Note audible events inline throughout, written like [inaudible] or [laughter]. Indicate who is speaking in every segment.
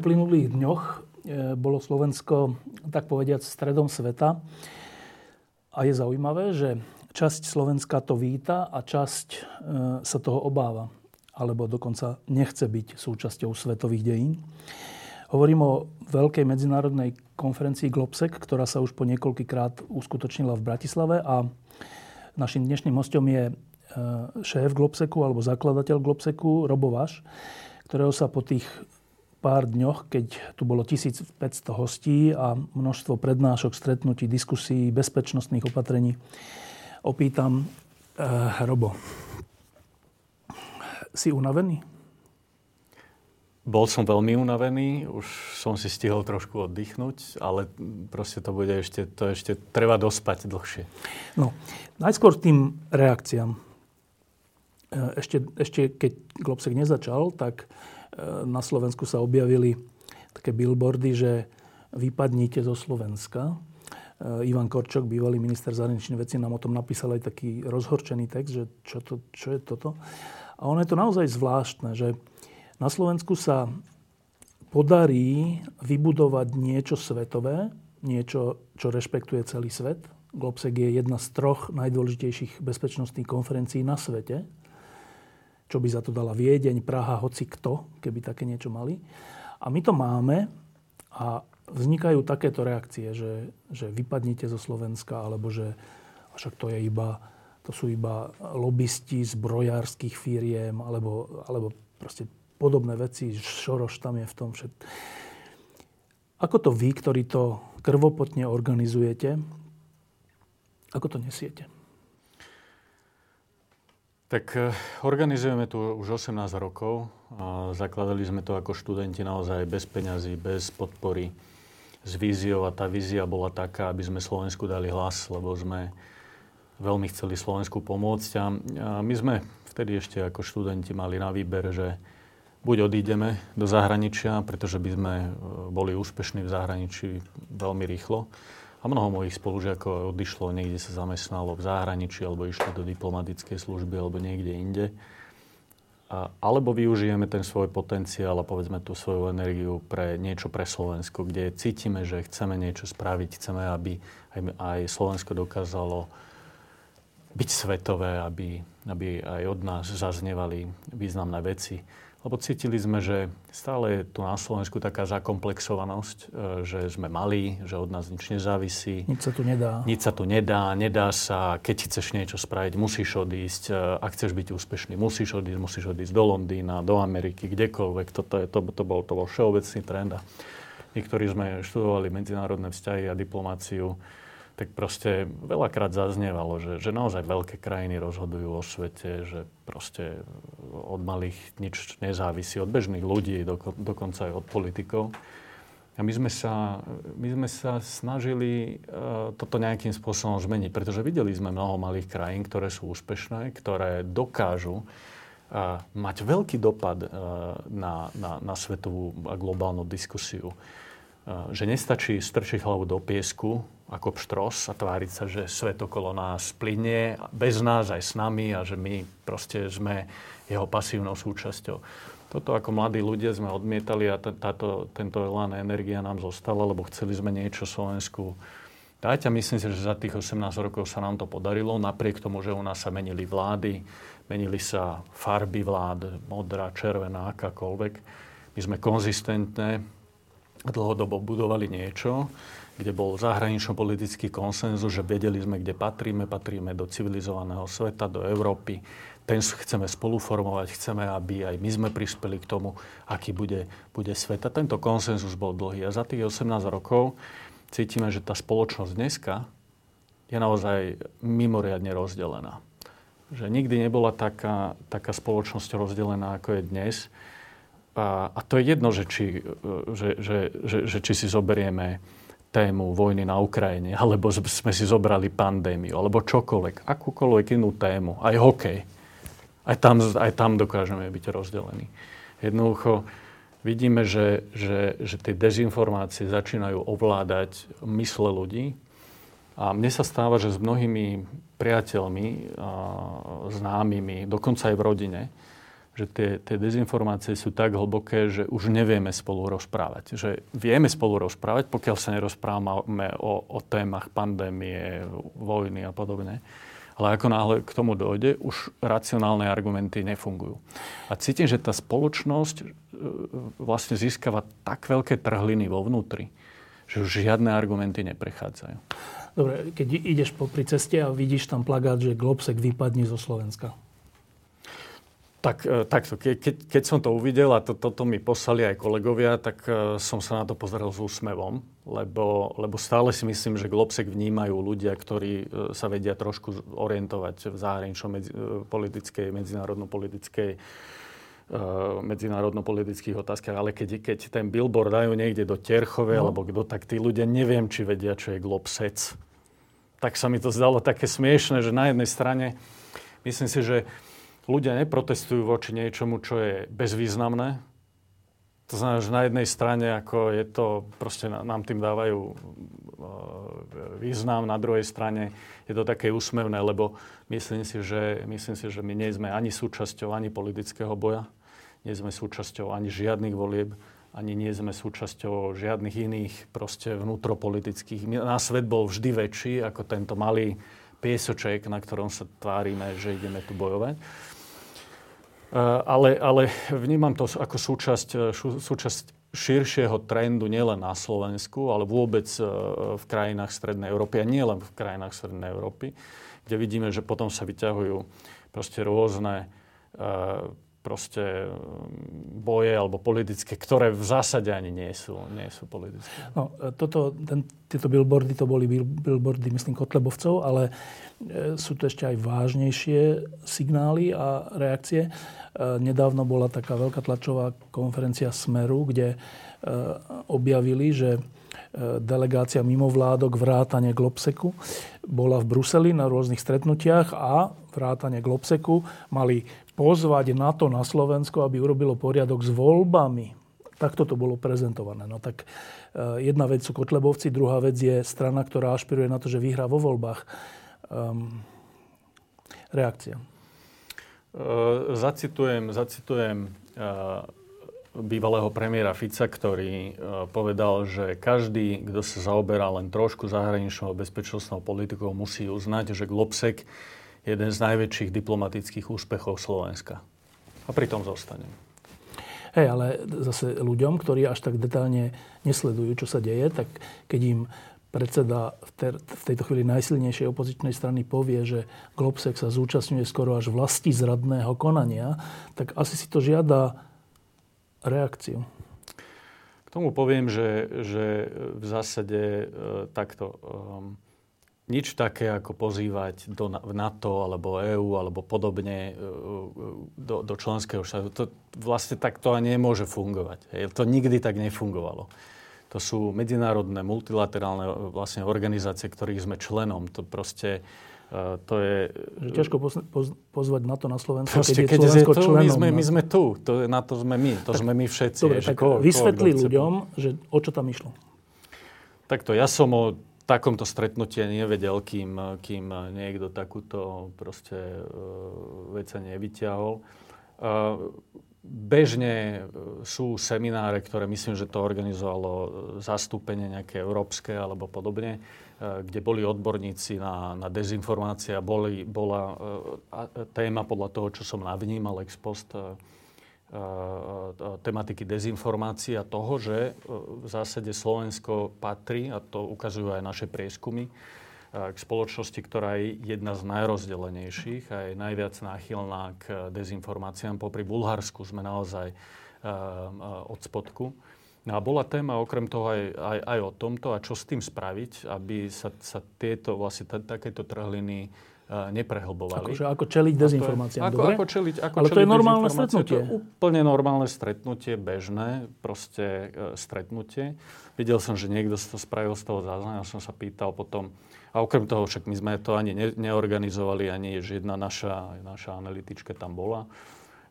Speaker 1: Uplynulých dňoch e, bolo Slovensko, tak povediať, stredom sveta. A je zaujímavé, že časť Slovenska to víta a časť e, sa toho obáva. Alebo dokonca nechce byť súčasťou svetových dejín. Hovorím o veľkej medzinárodnej konferencii Globsec, ktorá sa už po niekoľkýkrát uskutočnila v Bratislave a našim dnešným hostom je e, šéf Globseku alebo zakladateľ Globseku Robo Vaš, ktorého sa po tých pár dňoch, keď tu bolo 1500 hostí a množstvo prednášok, stretnutí, diskusí, bezpečnostných opatrení, opýtam, eh, Robo, si unavený?
Speaker 2: Bol som veľmi unavený, už som si stihol trošku oddychnúť, ale proste to bude ešte, to ešte treba dospať dlhšie.
Speaker 1: No, najskôr tým reakciám. Eh, ešte, ešte keď Globsek nezačal, tak na Slovensku sa objavili také billboardy, že vypadnite zo Slovenska. E, Ivan Korčok, bývalý minister zahraničných vecí, nám o tom napísal aj taký rozhorčený text, že čo, to, čo je toto. A ono je to naozaj zvláštne, že na Slovensku sa podarí vybudovať niečo svetové, niečo, čo rešpektuje celý svet. Globsec je jedna z troch najdôležitejších bezpečnostných konferencií na svete čo by za to dala Viedeň, Praha, hoci kto, keby také niečo mali. A my to máme a vznikajú takéto reakcie, že, že vypadnite zo Slovenska, alebo že však to je iba, to sú iba lobbysti zbrojárskych firiem, alebo, alebo proste podobné veci, Šoroš tam je v tom všet. Ako to vy, ktorí to krvopotne organizujete, ako to nesiete?
Speaker 2: Tak eh, organizujeme tu už 18 rokov. Zakladali sme to ako študenti naozaj bez peňazí, bez podpory, s víziou a tá vízia bola taká, aby sme Slovensku dali hlas, lebo sme veľmi chceli Slovensku pomôcť. A, my sme vtedy ešte ako študenti mali na výber, že buď odídeme do zahraničia, pretože by sme eh, boli úspešní v zahraničí veľmi rýchlo, a mnoho mojich spolužiakov odišlo, niekde sa zamestnalo v zahraničí, alebo išlo do diplomatickej služby, alebo niekde inde. A, alebo využijeme ten svoj potenciál a povedzme tú svoju energiu pre niečo pre Slovensko, kde cítime, že chceme niečo spraviť, chceme, aby aj, aj Slovensko dokázalo byť svetové, aby, aby aj od nás zaznievali významné veci. Lebo cítili sme, že stále je tu na Slovensku taká zakomplexovanosť, e, že sme malí, že od nás nič nezávisí.
Speaker 1: Nič sa tu nedá.
Speaker 2: Nič sa tu nedá, nedá sa. Keď chceš niečo spraviť, musíš odísť. E, ak chceš byť úspešný, musíš odísť, musíš odísť do Londýna, do Ameriky, kdekoľvek. Toto je, to, to, bol, to bol všeobecný trend. A niektorí sme študovali medzinárodné vzťahy a diplomáciu tak proste veľakrát zaznievalo, že, že naozaj veľké krajiny rozhodujú o svete, že proste od malých nič nezávisí, od bežných ľudí, doko, dokonca aj od politikov. A my sme sa, my sme sa snažili uh, toto nejakým spôsobom zmeniť, pretože videli sme mnoho malých krajín, ktoré sú úspešné, ktoré dokážu uh, mať veľký dopad uh, na, na, na svetovú a globálnu diskusiu. Uh, že nestačí strčiť hlavu do piesku ako pštros a tváriť sa, že svet okolo nás plynie bez nás aj s nami a že my proste sme jeho pasívnou súčasťou. Toto ako mladí ľudia sme odmietali a táto, tento elán energia nám zostala, lebo chceli sme niečo Slovensku dať a myslím si, že za tých 18 rokov sa nám to podarilo, napriek tomu, že u nás sa menili vlády, menili sa farby vlád, modrá, červená, akákoľvek. My sme konzistentné dlhodobo budovali niečo, kde bol zahranično-politický konsenzus, že vedeli sme, kde patríme, patríme do civilizovaného sveta, do Európy. Ten chceme spoluformovať, chceme, aby aj my sme prispeli k tomu, aký bude, bude svet. A tento konsenzus bol dlhý. A za tých 18 rokov cítime, že tá spoločnosť dneska je naozaj mimoriadne rozdelená. Že nikdy nebola taká, taká spoločnosť rozdelená, ako je dnes. A, a to je jedno, že či, že, že, že, že či si zoberieme tému vojny na Ukrajine, alebo sme si zobrali pandémiu, alebo čokoľvek, akúkoľvek inú tému, aj hokej. Aj tam, aj tam dokážeme byť rozdelení. Jednoducho, vidíme, že, že, že tie dezinformácie začínajú ovládať mysle ľudí. A mne sa stáva, že s mnohými priateľmi, známymi, dokonca aj v rodine, že tie, tie dezinformácie sú tak hlboké, že už nevieme spolu rozprávať. Že vieme spolu rozprávať, pokiaľ sa nerozprávame o, o témach pandémie, vojny a podobne. Ale ako náhle k tomu dojde, už racionálne argumenty nefungujú. A cítim, že tá spoločnosť e, vlastne získava tak veľké trhliny vo vnútri, že už žiadne argumenty neprechádzajú.
Speaker 1: Dobre, keď ideš popri ceste a vidíš tam plagát, že Globsek vypadne zo Slovenska.
Speaker 2: Tak, e, takto, ke, keď, keď som to uvidel a to, toto mi poslali aj kolegovia, tak uh, som sa na to pozrel s úsmevom, lebo, lebo stále si myslím, že Globsek vnímajú ľudia, ktorí uh, sa vedia trošku orientovať v zahraničnom medzi, uh, politickej, medzinárodno-politickej medzinárodno-politických otázkach, ale keď, keď ten billboard dajú niekde do Terchove, no. alebo kto, tak tí ľudia neviem, či vedia, čo je Globsec. Tak sa mi to zdalo také smiešne, že na jednej strane myslím si, že ľudia neprotestujú voči niečomu, čo je bezvýznamné. To znamená, že na jednej strane ako je to, proste nám tým dávajú e, význam, na druhej strane je to také úsmevné, lebo myslím si, že, myslím si, že my nie sme ani súčasťou ani politického boja, nie sme súčasťou ani žiadnych volieb, ani nie sme súčasťou žiadnych iných proste vnútropolitických. Na svet bol vždy väčší ako tento malý piesoček, na ktorom sa tvárime, že ideme tu bojovať. Eh, ale, ale vnímam to ako súčasť, eh, súčasť širšieho trendu nielen na Slovensku, ale vôbec eh, v krajinách Strednej Európy a nielen v krajinách Strednej Európy, kde vidíme, že potom sa vyťahujú proste rôzne proste mm, boje alebo politické, ktoré v zásade ani nie sú, nie sú politické.
Speaker 1: No, toto, ten, tieto billboardy, to boli billboardy, myslím, Kotlebovcov, ale e, sú to ešte aj vážnejšie signály a reakcie. E, nedávno bola taká veľká tlačová konferencia Smeru, kde e, objavili, že delegácia mimovládok vrátane Globseku bola v Bruseli na rôznych stretnutiach a vrátane Globseku mali pozvať na to na Slovensko, aby urobilo poriadok s voľbami. Takto to bolo prezentované. No tak e, jedna vec sú Kotlebovci, druhá vec je strana, ktorá ašpiruje na to, že vyhrá vo voľbách. Um, reakcia.
Speaker 2: Uh, zacitujem, zacitujem uh, bývalého premiéra Fica, ktorý uh, povedal, že každý, kto sa zaoberá len trošku zahraničnou bezpečnostnou politikou, musí uznať, že Globsek jeden z najväčších diplomatických úspechov Slovenska. A pritom zostanem.
Speaker 1: Hej, ale zase ľuďom, ktorí až tak detálne nesledujú, čo sa deje, tak keď im predseda v tejto chvíli najsilnejšej opozičnej strany povie, že Globsek sa zúčastňuje skoro až vlasti zradného konania, tak asi si to žiada reakciu.
Speaker 2: K tomu poviem, že, že v zásade e, takto. E, nič také, ako pozývať do NATO alebo EÚ alebo podobne e, e, do, do členského štátu. To vlastne takto ani nemôže fungovať. To nikdy tak nefungovalo. To sú medzinárodné, multilaterálne e, vlastne organizácie, ktorých sme členom. To proste to je...
Speaker 1: Že ťažko pozvať na to na Slovensko, Proste, keď je Slovensko
Speaker 2: to,
Speaker 1: členom.
Speaker 2: My sme, my sme tu, to, na to sme my, to tak, sme my všetci.
Speaker 1: Dobre, tak ko, vysvetli ľuďom, že o čo tam išlo.
Speaker 2: Takto, ja som o takomto stretnutí nevedel, kým, kým niekto takúto proste uh, vec sa nevyťahol. Uh, bežne sú semináre, ktoré myslím, že to organizovalo zastúpenie nejaké európske alebo podobne, kde boli odborníci na, na dezinformácie a boli, bola téma podľa toho, čo som navnímal ex post, tematiky dezinformácií a toho, že v zásade Slovensko patrí, a to ukazujú aj naše prieskumy, k spoločnosti, ktorá je jedna z najrozdelenejších a je najviac náchylná k dezinformáciám. Popri Bulharsku sme naozaj od spodku. No a bola téma okrem toho aj, aj, aj o tomto a čo s tým spraviť, aby sa, sa tieto vlastne t- takéto trhliny neprehlbovali.
Speaker 1: Akože ako čeliť dezinformáciám,
Speaker 2: ako,
Speaker 1: dobre?
Speaker 2: Ako čeliť, ako
Speaker 1: Ale
Speaker 2: čeliť
Speaker 1: to je normálne stretnutie.
Speaker 2: To je úplne normálne stretnutie, bežné proste e, stretnutie. Videl som, že niekto to spravil z toho záznam, ja som sa pýtal potom, a okrem toho však my sme to ani ne, neorganizovali, ani že jedna naša, naša analytička tam bola.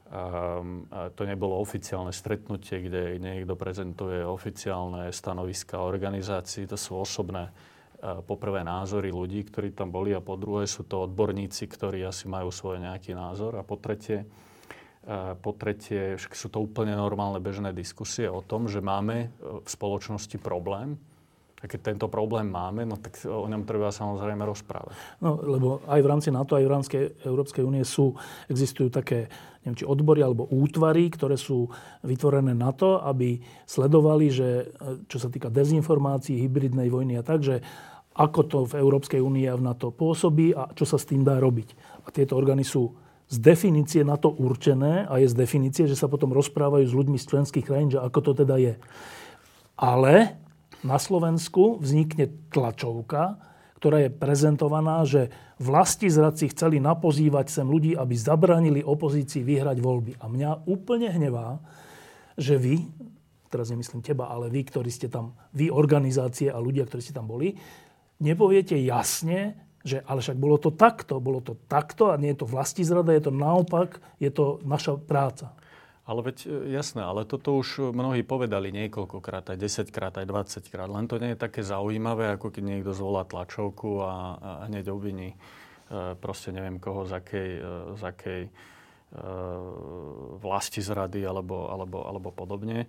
Speaker 2: Um, to nebolo oficiálne stretnutie, kde niekto prezentuje oficiálne stanoviska organizácií, to sú osobné poprvé názory ľudí, ktorí tam boli a po druhé sú to odborníci, ktorí asi majú svoj nejaký názor. A po tretie, po tretie sú to úplne normálne bežné diskusie o tom, že máme e, v spoločnosti problém, a keď tento problém máme, no tak o ňom treba samozrejme rozprávať.
Speaker 1: No, lebo aj v rámci NATO, aj v rámci Európskej únie sú, existujú také, neviem, či odbory alebo útvary, ktoré sú vytvorené na to, aby sledovali, že čo sa týka dezinformácií, hybridnej vojny a tak, že ako to v Európskej únii a v NATO pôsobí a čo sa s tým dá robiť. A tieto orgány sú z definície na to určené a je z definície, že sa potom rozprávajú s ľuďmi z členských krajín, že ako to teda je. Ale na Slovensku vznikne tlačovka, ktorá je prezentovaná, že vlasti zradci chceli napozývať sem ľudí, aby zabranili opozícii vyhrať voľby. A mňa úplne hnevá, že vy, teraz nemyslím teba, ale vy, ktorí ste tam, vy organizácie a ľudia, ktorí ste tam boli, nepoviete jasne, že ale však bolo to takto, bolo to takto a nie je to vlasti zrada, je to naopak, je to naša práca.
Speaker 2: Ale veď e, jasné, ale toto už mnohí povedali niekoľkokrát, aj 10 krát, aj 20 krát. Len to nie je také zaujímavé, ako keď niekto zvolá tlačovku a, a hneď obviní e, proste neviem koho, z akej, e, z akej vlasti zrady alebo, alebo, alebo podobne.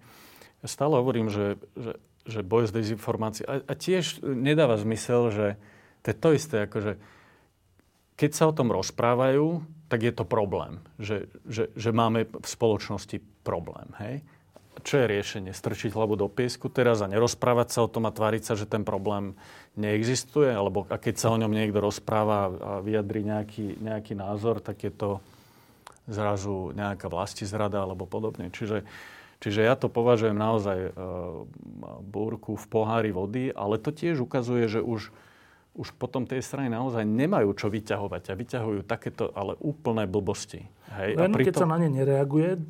Speaker 2: Ja stále hovorím, že, že, že boj s dezinformáciou... A, a tiež nedáva zmysel, že to je to isté, akože keď sa o tom rozprávajú, tak je to problém. Že, že, že máme v spoločnosti problém. Hej? Čo je riešenie? Strčiť hlavu do piesku teraz a nerozprávať sa o tom a tváriť sa, že ten problém neexistuje? Alebo a keď sa o ňom niekto rozpráva a vyjadri nejaký, nejaký názor, tak je to zrazu nejaká vlastizrada alebo podobne. Čiže, čiže ja to považujem naozaj e, búrku v pohári vody, ale to tiež ukazuje, že už už potom tej strany naozaj nemajú čo vyťahovať a vyťahujú takéto ale úplné blbosti.
Speaker 1: Hej? Len a pritom... keď sa na ne nereaguje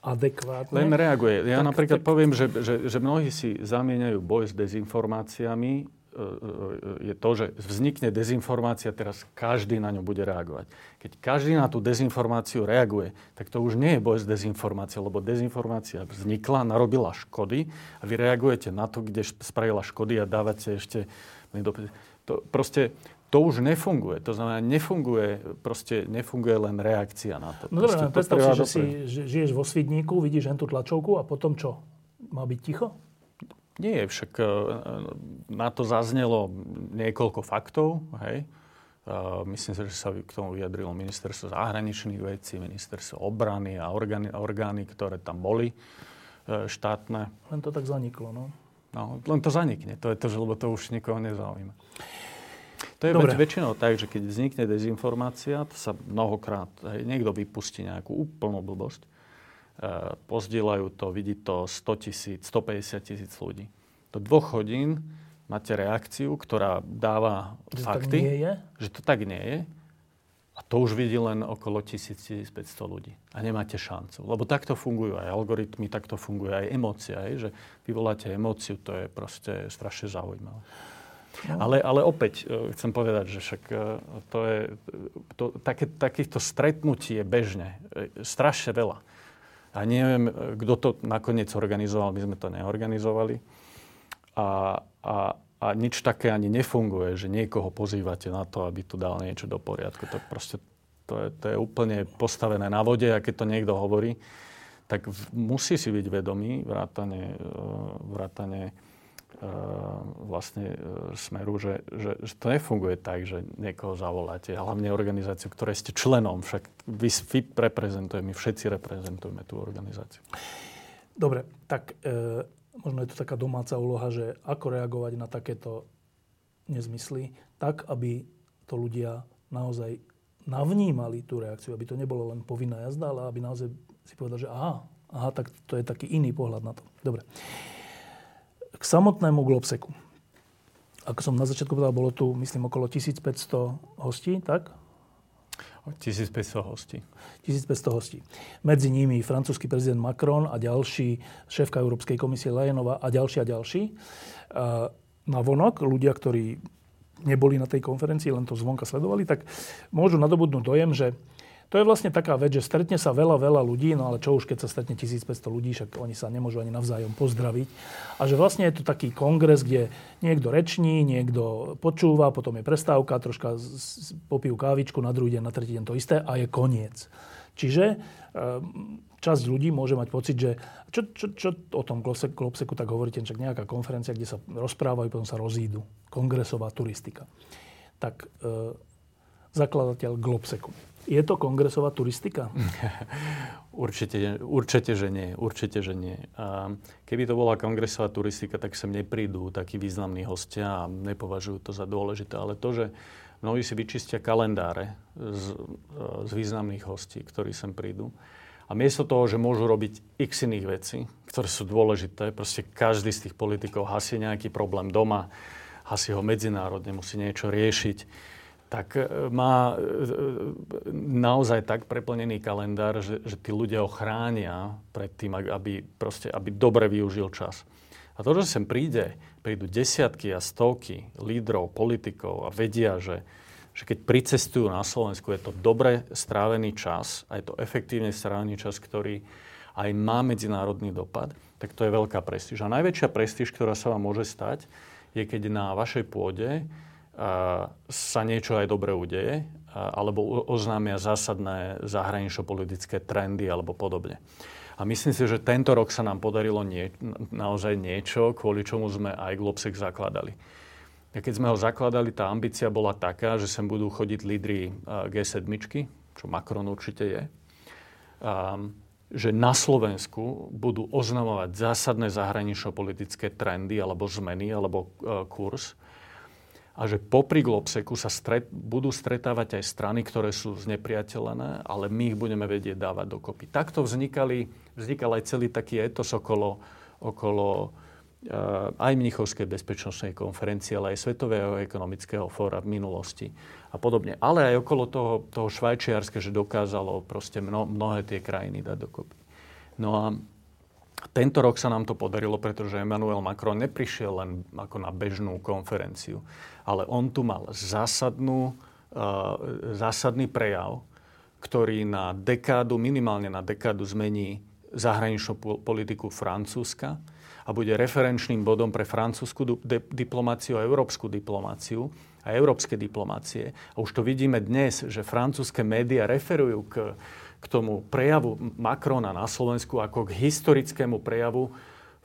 Speaker 1: adekvátne.
Speaker 2: Len reaguje. Ja tak, napríklad tak... poviem, že, že, že mnohí si zamieňajú boj s dezinformáciami. E, e, je to, že vznikne dezinformácia, teraz každý na ňu bude reagovať. Keď každý na tú dezinformáciu reaguje, tak to už nie je boj s dezinformáciou, lebo dezinformácia vznikla, narobila škody a vy reagujete na to, kde spravila škody a dávate ešte to proste to už nefunguje. To znamená, nefunguje, proste nefunguje len reakcia na to.
Speaker 1: No dobre, predstav si, že si že žiješ vo Svidníku, vidíš tú tlačovku a potom čo? Má byť ticho?
Speaker 2: Nie, však e, na to zaznelo niekoľko faktov, hej. Myslím si, že sa k tomu vyjadrilo ministerstvo zahraničných vecí, ministerstvo obrany a orgány, orgány ktoré tam boli e, štátne.
Speaker 1: Len to tak zaniklo, no.
Speaker 2: No, len to zanikne. To je to, že, lebo to už nikoho nezaujíma. To je Dobre. väčšinou tak, že keď vznikne dezinformácia, to sa mnohokrát, hej, niekto vypustí nejakú úplnú blbosť, e, pozdielajú to, vidí to 100 tisíc, 150 tisíc ľudí. Do dvoch hodín máte reakciu, ktorá dáva
Speaker 1: že
Speaker 2: fakty,
Speaker 1: to nie je?
Speaker 2: že to tak nie je. A to už vidí len okolo 1000-1500 ľudí. A nemáte šancu. Lebo takto fungujú aj algoritmy, takto funguje aj emócia. Aj, že vyvoláte emóciu, to je proste strašne zaujímavé. No. Ale, ale opäť e, chcem povedať, že však e, to je, to, také, takýchto stretnutí je bežne. E, strašne veľa. A neviem, kto to nakoniec organizoval, my sme to neorganizovali. A, a, a nič také ani nefunguje, že niekoho pozývate na to, aby tu dal niečo do poriadku. To, proste, to, je, to je úplne postavené na vode a keď to niekto hovorí, tak v, musí si byť vedomý vrátane, e, vrátane e, vlastne e, smeru, že, že, že to nefunguje tak, že niekoho zavoláte, hlavne organizáciu, ktoré ste členom, však vy, vy reprezentujeme, my všetci reprezentujeme tú organizáciu.
Speaker 1: Dobre, tak možno je to taká domáca úloha, že ako reagovať na takéto nezmysly, tak, aby to ľudia naozaj navnímali tú reakciu, aby to nebolo len povinná jazda, ale aby naozaj si povedal, že aha, aha, tak to je taký iný pohľad na to. Dobre. K samotnému Globseku. Ako som na začiatku povedal, bolo tu, myslím, okolo 1500 hostí, tak?
Speaker 2: 1500 hostí.
Speaker 1: 1500 hostí. Medzi nimi francúzsky prezident Macron a ďalší, šéfka Európskej komisie Lejenova a ďalší a ďalší. Na vonok ľudia, ktorí neboli na tej konferencii, len to zvonka sledovali, tak môžu nadobudnúť dojem, že to je vlastne taká vec, že stretne sa veľa, veľa ľudí, no ale čo už, keď sa stretne 1500 ľudí, však oni sa nemôžu ani navzájom pozdraviť. A že vlastne je to taký kongres, kde niekto reční, niekto počúva, potom je prestávka, troška popijú kávičku, na druhý deň, na tretí deň to isté a je koniec. Čiže ehm, časť ľudí môže mať pocit, že čo, čo, čo o tom Globseku tak hovoríte, čak nejaká konferencia, kde sa rozprávajú, potom sa rozídu. Kongresová turistika. Tak e, zakladateľ Globseku je to kongresová turistika? [laughs]
Speaker 2: určite, určite, že nie. Určite, že nie. A keby to bola kongresová turistika, tak sem neprídu takí významní hostia a nepovažujú to za dôležité. Ale to, že mnohí si vyčistia kalendáre z, z významných hostí, ktorí sem prídu, a miesto toho, že môžu robiť x iných vecí, ktoré sú dôležité, proste každý z tých politikov hasí nejaký problém doma, hasí ho medzinárodne, musí niečo riešiť tak e, má e, naozaj tak preplnený kalendár, že, že tí ľudia ho chránia pred tým, aby, proste, aby dobre využil čas. A to, že sem príde, prídu desiatky a stovky lídrov, politikov a vedia, že, že keď pricestujú na Slovensku, je to dobre strávený čas a je to efektívne strávený čas, ktorý aj má medzinárodný dopad, tak to je veľká prestíž. A najväčšia prestíž, ktorá sa vám môže stať, je keď na vašej pôde sa niečo aj dobre udeje, alebo oznámia zásadné zahranično-politické trendy alebo podobne. A myslím si, že tento rok sa nám podarilo nie, naozaj niečo, kvôli čomu sme aj Globsec zakladali. A keď sme ho zakladali, tá ambícia bola taká, že sem budú chodiť lídry G7, čo Macron určite je, a, že na Slovensku budú oznamovať zásadné zahranično-politické trendy alebo zmeny alebo kurz a že popri Globseku sa stret, budú stretávať aj strany, ktoré sú znepriateľené, ale my ich budeme vedieť dávať dokopy. Takto vznikali, vznikal aj celý taký etos okolo, okolo uh, aj Mnichovskej bezpečnostnej konferencie, ale aj Svetového ekonomického fóra v minulosti a podobne. Ale aj okolo toho, toho Švajčiarske, že dokázalo proste mno, mnohé tie krajiny dať dokopy. No a tento rok sa nám to podarilo, pretože Emmanuel Macron neprišiel len ako na bežnú konferenciu, ale on tu mal zásadnú, uh, zásadný prejav, ktorý na dekádu, minimálne na dekádu zmení zahraničnú politiku Francúzska a bude referenčným bodom pre francúzsku diplomáciu a európsku diplomáciu a európske diplomácie. A už to vidíme dnes, že francúzske médiá referujú k k tomu prejavu Macrona na Slovensku ako k historickému prejavu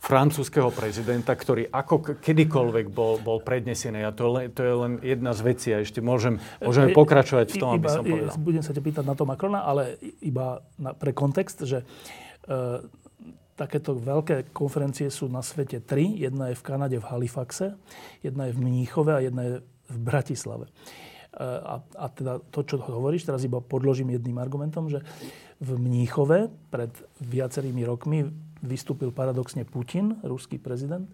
Speaker 2: francúzského prezidenta, ktorý ako kedykoľvek bol, bol prednesený. A to, le, to je len jedna z vecí. A ešte môžem, môžeme e, pokračovať v tom, iba, aby som povedal.
Speaker 1: Budem sa ťa pýtať na to Macrona, ale iba na, pre kontext, že e, takéto veľké konferencie sú na svete tri. Jedna je v Kanade v Halifaxe, jedna je v Mníchove a jedna je v Bratislave. A, a teda to, čo hovoríš, teraz iba podložím jedným argumentom, že v Mníchove pred viacerými rokmi vystúpil paradoxne Putin, ruský prezident,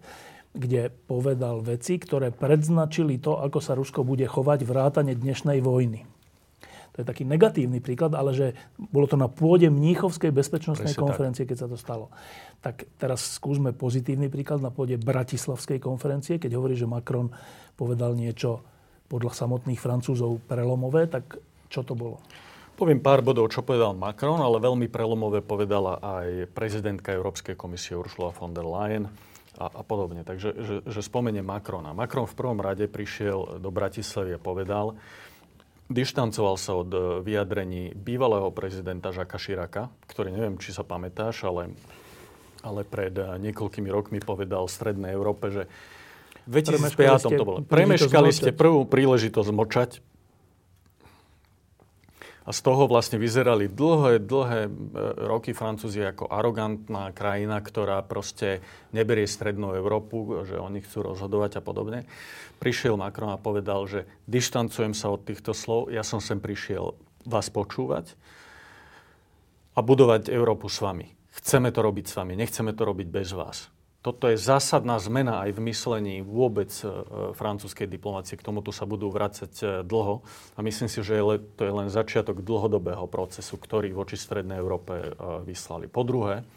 Speaker 1: kde povedal veci, ktoré predznačili to, ako sa Rusko bude chovať vrátane dnešnej vojny. To je taký negatívny príklad, ale že bolo to na pôde Mníchovskej bezpečnostnej Presne konferencie, tak. keď sa to stalo. Tak teraz skúsme pozitívny príklad na pôde Bratislavskej konferencie, keď hovorí, že Macron povedal niečo podľa samotných Francúzov prelomové, tak čo to bolo?
Speaker 2: Poviem pár bodov, čo povedal Macron, ale veľmi prelomové povedala aj prezidentka Európskej komisie Ursula von der Leyen a, a podobne. Takže že, že spomeniem Macrona. Macron v prvom rade prišiel do Bratislavy a povedal, dištancoval sa od e, vyjadrení bývalého prezidenta Žaka Širaka, ktorý neviem, či sa pamätáš, ale, ale pred e, niekoľkými rokmi povedal v Strednej Európe, že 2005 to bolo. Premeškali ste prvú príležitosť močať a z toho vlastne vyzerali dlhé, dlhé e, roky Francúzi ako arogantná krajina, ktorá proste neberie strednú Európu, že oni chcú rozhodovať a podobne. Prišiel Macron a povedal, že dištancujem sa od týchto slov, ja som sem prišiel vás počúvať a budovať Európu s vami. Chceme to robiť s vami, nechceme to robiť bez vás. Toto je zásadná zmena aj v myslení vôbec e, francúzskej diplomácie. K tomuto sa budú vrácať e, dlho. A myslím si, že to je len začiatok dlhodobého procesu, ktorý voči Strednej Európe e, vyslali. Po druhé,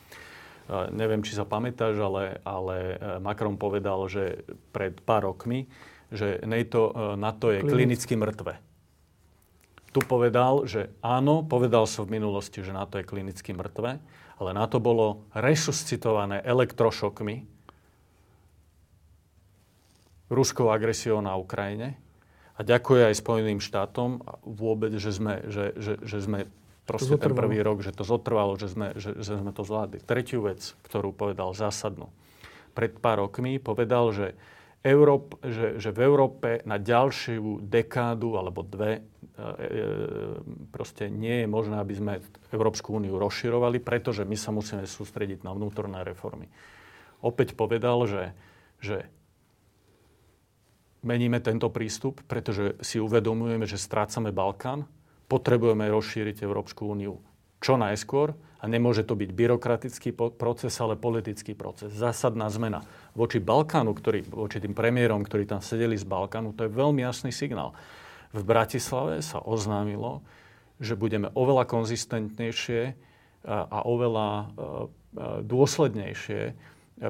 Speaker 2: neviem, či sa pamätáš, ale, ale Macron povedal, že pred pár rokmi, že NATO, NATO je klinicky mŕtve. Tu povedal, že áno, povedal som v minulosti, že NATO je klinicky mŕtve, ale na to bolo resuscitované elektrošokmi, ruskou agresiou na Ukrajine. A ďakuje aj Spojeným štátom vôbec, že sme, že, že, že sme proste ten prvý rok, že to zotrvalo, že sme, že, že sme to zvládli. Tretiu vec, ktorú povedal zásadnú. Pred pár rokmi povedal, že, Európ, že, že v Európe na ďalšiu dekádu alebo dve E, e, proste nie je možné, aby sme Európsku úniu rozširovali, pretože my sa musíme sústrediť na vnútorné reformy. Opäť povedal, že, že meníme tento prístup, pretože si uvedomujeme, že strácame Balkán, potrebujeme rozšíriť Európsku úniu čo najskôr a nemôže to byť byrokratický proces, ale politický proces. Zásadná zmena. Voči Balkánu, ktorý, voči tým premiérom, ktorí tam sedeli z Balkánu, to je veľmi jasný signál v Bratislave sa oznámilo, že budeme oveľa konzistentnejšie a oveľa e, e, dôslednejšie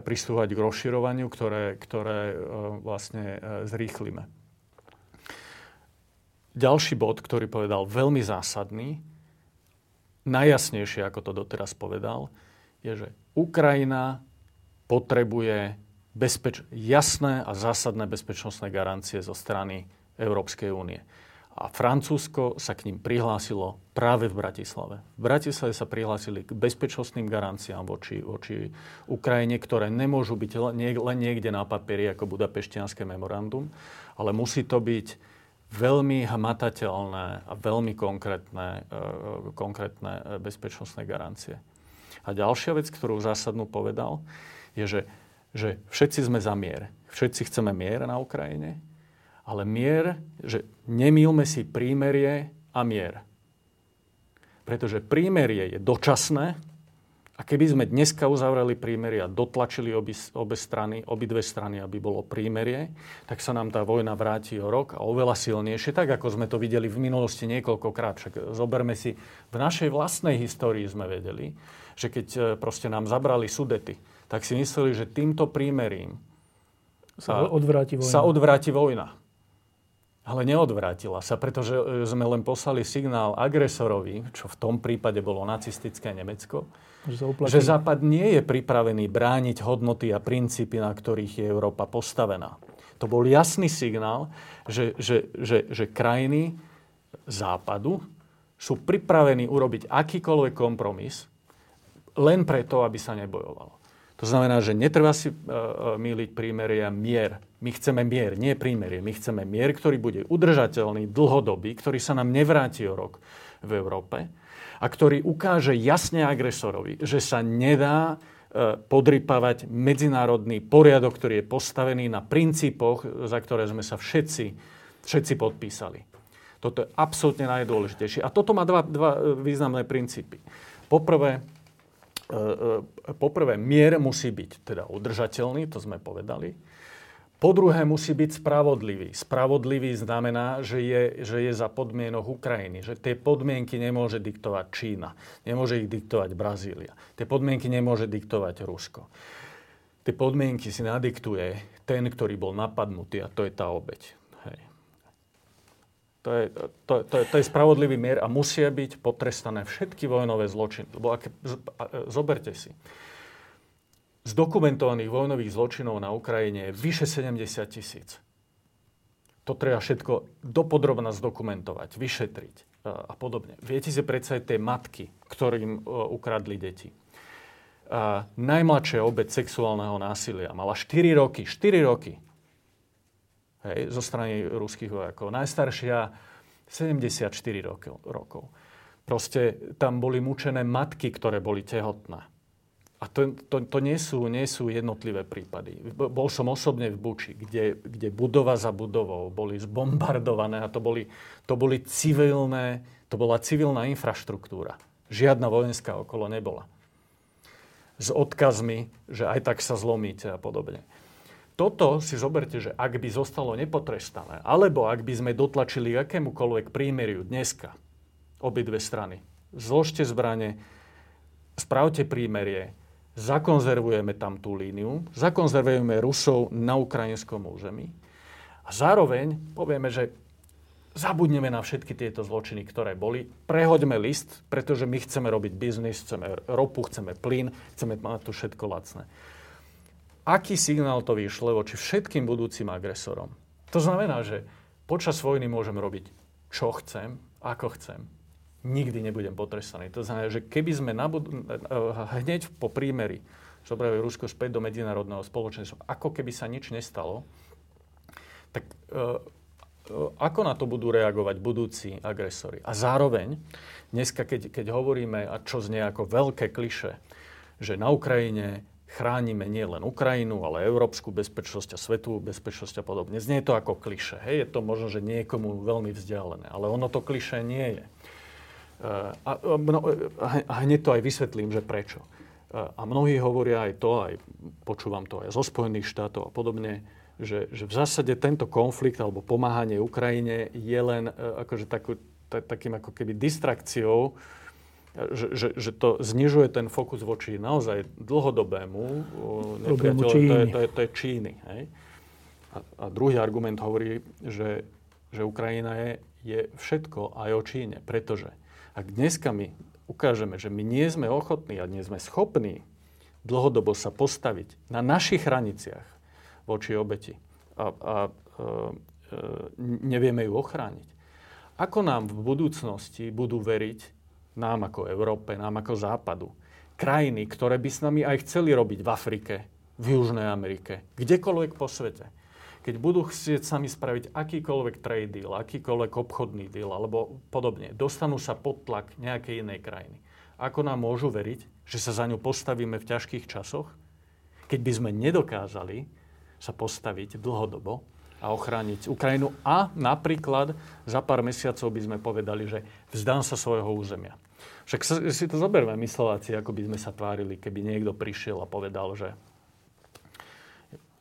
Speaker 2: pristúvať k rozširovaniu, ktoré, ktoré e, vlastne zrýchlime. Ďalší bod, ktorý povedal veľmi zásadný, najjasnejšie, ako to doteraz povedal, je, že Ukrajina potrebuje bezpeč- jasné a zásadné bezpečnostné garancie zo strany Európskej únie. A Francúzsko sa k ním prihlásilo práve v Bratislave. V Bratislave sa prihlásili k bezpečnostným garanciám voči, voči Ukrajine, ktoré nemôžu byť len niekde na papieri ako Budapeštianské memorandum, ale musí to byť veľmi hmatateľné a veľmi konkrétne, e, konkrétne e, bezpečnostné garancie. A ďalšia vec, ktorú zásadnú povedal, je, že, že všetci sme za mier. Všetci chceme mier na Ukrajine, ale mier, že nemýlme si prímerie a mier. Pretože prímerie je dočasné a keby sme dneska uzavreli prímerie a dotlačili obi, obe strany, obidve strany, aby bolo prímerie, tak sa nám tá vojna vráti o rok a oveľa silnejšie, tak ako sme to videli v minulosti niekoľkokrát. Však zoberme si, v našej vlastnej histórii sme vedeli, že keď e, proste nám zabrali sudety, tak si mysleli, že týmto prímerím
Speaker 1: sa odvráti vojna.
Speaker 2: Sa odvráti vojna. Ale neodvrátila sa, pretože e, sme len poslali signál agresorovi, čo v tom prípade bolo nacistické Nemecko, že, že Západ nie je pripravený brániť hodnoty a princípy, na ktorých je Európa postavená. To bol jasný signál, že, že, že, že krajiny Západu sú pripravení urobiť akýkoľvek kompromis len preto, aby sa nebojovalo. To znamená, že netreba si uh, míliť prímerie a mier. My chceme mier, nie prímerie. My chceme mier, ktorý bude udržateľný, dlhodobý, ktorý sa nám nevráti o rok v Európe a ktorý ukáže jasne agresorovi, že sa nedá uh, podrypávať medzinárodný poriadok, ktorý je postavený na princípoch, za ktoré sme sa všetci, všetci podpísali. Toto je absolútne najdôležitejšie. A toto má dva, dva významné princípy. Poprvé, E, e, poprvé, mier musí byť teda udržateľný, to sme povedali. Po druhé, musí byť spravodlivý. Spravodlivý znamená, že je, že je za podmienok Ukrajiny. Že tie podmienky nemôže diktovať Čína. Nemôže ich diktovať Brazília. Tie podmienky nemôže diktovať Rusko. Tie podmienky si nadiktuje ten, ktorý bol napadnutý a to je tá obeď. To je, to, to, je, to je spravodlivý mier a musia byť potrestané všetky vojnové zločiny. Lebo ak, zoberte si, z dokumentovaných vojnových zločinov na Ukrajine je vyše 70 tisíc. To treba všetko dopodrobne zdokumentovať, vyšetriť e, a podobne. Viete si predstaviť tie matky, ktorým e, ukradli deti. A najmladšia obec sexuálneho násilia mala 4 roky. 4 roky hej, zo strany ruských vojakov. Najstaršia 74 rokov. rokov. Proste tam boli mučené matky, ktoré boli tehotné. A to, to, to nie, sú, nie sú jednotlivé prípady. Bol som osobne v Buči, kde, kde budova za budovou boli zbombardované a to boli, to boli civilné, to bola civilná infraštruktúra. Žiadna vojenská okolo nebola. s odkazmi, že aj tak sa zlomíte a podobne. Toto si zoberte, že ak by zostalo nepotrestané, alebo ak by sme dotlačili akémukoľvek prímeriu dneska, obidve strany, zložte zbrane, spravte prímerie, zakonzervujeme tam tú líniu, zakonzervujeme Rusov na ukrajinskom území a zároveň povieme, že zabudneme na všetky tieto zločiny, ktoré boli, prehoďme list, pretože my chceme robiť biznis, chceme ropu, chceme plyn, chceme mať tu všetko lacné aký signál to vyšle voči všetkým budúcim agresorom. To znamená, že počas vojny môžem robiť, čo chcem, ako chcem. Nikdy nebudem potrestaný. To znamená, že keby sme nabud- hneď po prímeri zobrali Rusko späť do medzinárodného spoločenstva, ako keby sa nič nestalo, tak uh, ako na to budú reagovať budúci agresori? A zároveň, dneska, keď, keď hovoríme, a čo znie ako veľké kliše, že na Ukrajine chránime nielen Ukrajinu, ale európsku bezpečnosť a svetovú bezpečnosť a podobne. Znie to ako kliše. Hej, je to možno, že niekomu veľmi vzdialené, ale ono to kliše nie je. A, no, a hneď to aj vysvetlím, že prečo. A mnohí hovoria aj to, aj počúvam to aj zo Spojených štátov a podobne, že, že v zásade tento konflikt alebo pomáhanie Ukrajine je len akože takú, takým ako keby distrakciou že, že, že to znižuje ten fokus voči naozaj dlhodobému nepriateľu, to je, to je, to je Číny. Hej? A, a druhý argument hovorí, že, že Ukrajina je, je všetko aj o Číne, pretože ak dneska my ukážeme, že my nie sme ochotní a nie sme schopní dlhodobo sa postaviť na našich hraniciach voči obeti a, a, a e, nevieme ju ochrániť, ako nám v budúcnosti budú veriť nám ako Európe, nám ako Západu. Krajiny, ktoré by s nami aj chceli robiť v Afrike, v Južnej Amerike, kdekoľvek po svete. Keď budú chcieť sami spraviť akýkoľvek trade deal, akýkoľvek obchodný deal alebo podobne, dostanú sa pod tlak nejakej inej krajiny. Ako nám môžu veriť, že sa za ňu postavíme v ťažkých časoch, keď by sme nedokázali sa postaviť dlhodobo a ochrániť Ukrajinu a napríklad za pár mesiacov by sme povedali, že vzdám sa svojho územia. Však si to zoberme mysleláci, ako by sme sa tvárili, keby niekto prišiel a povedal, že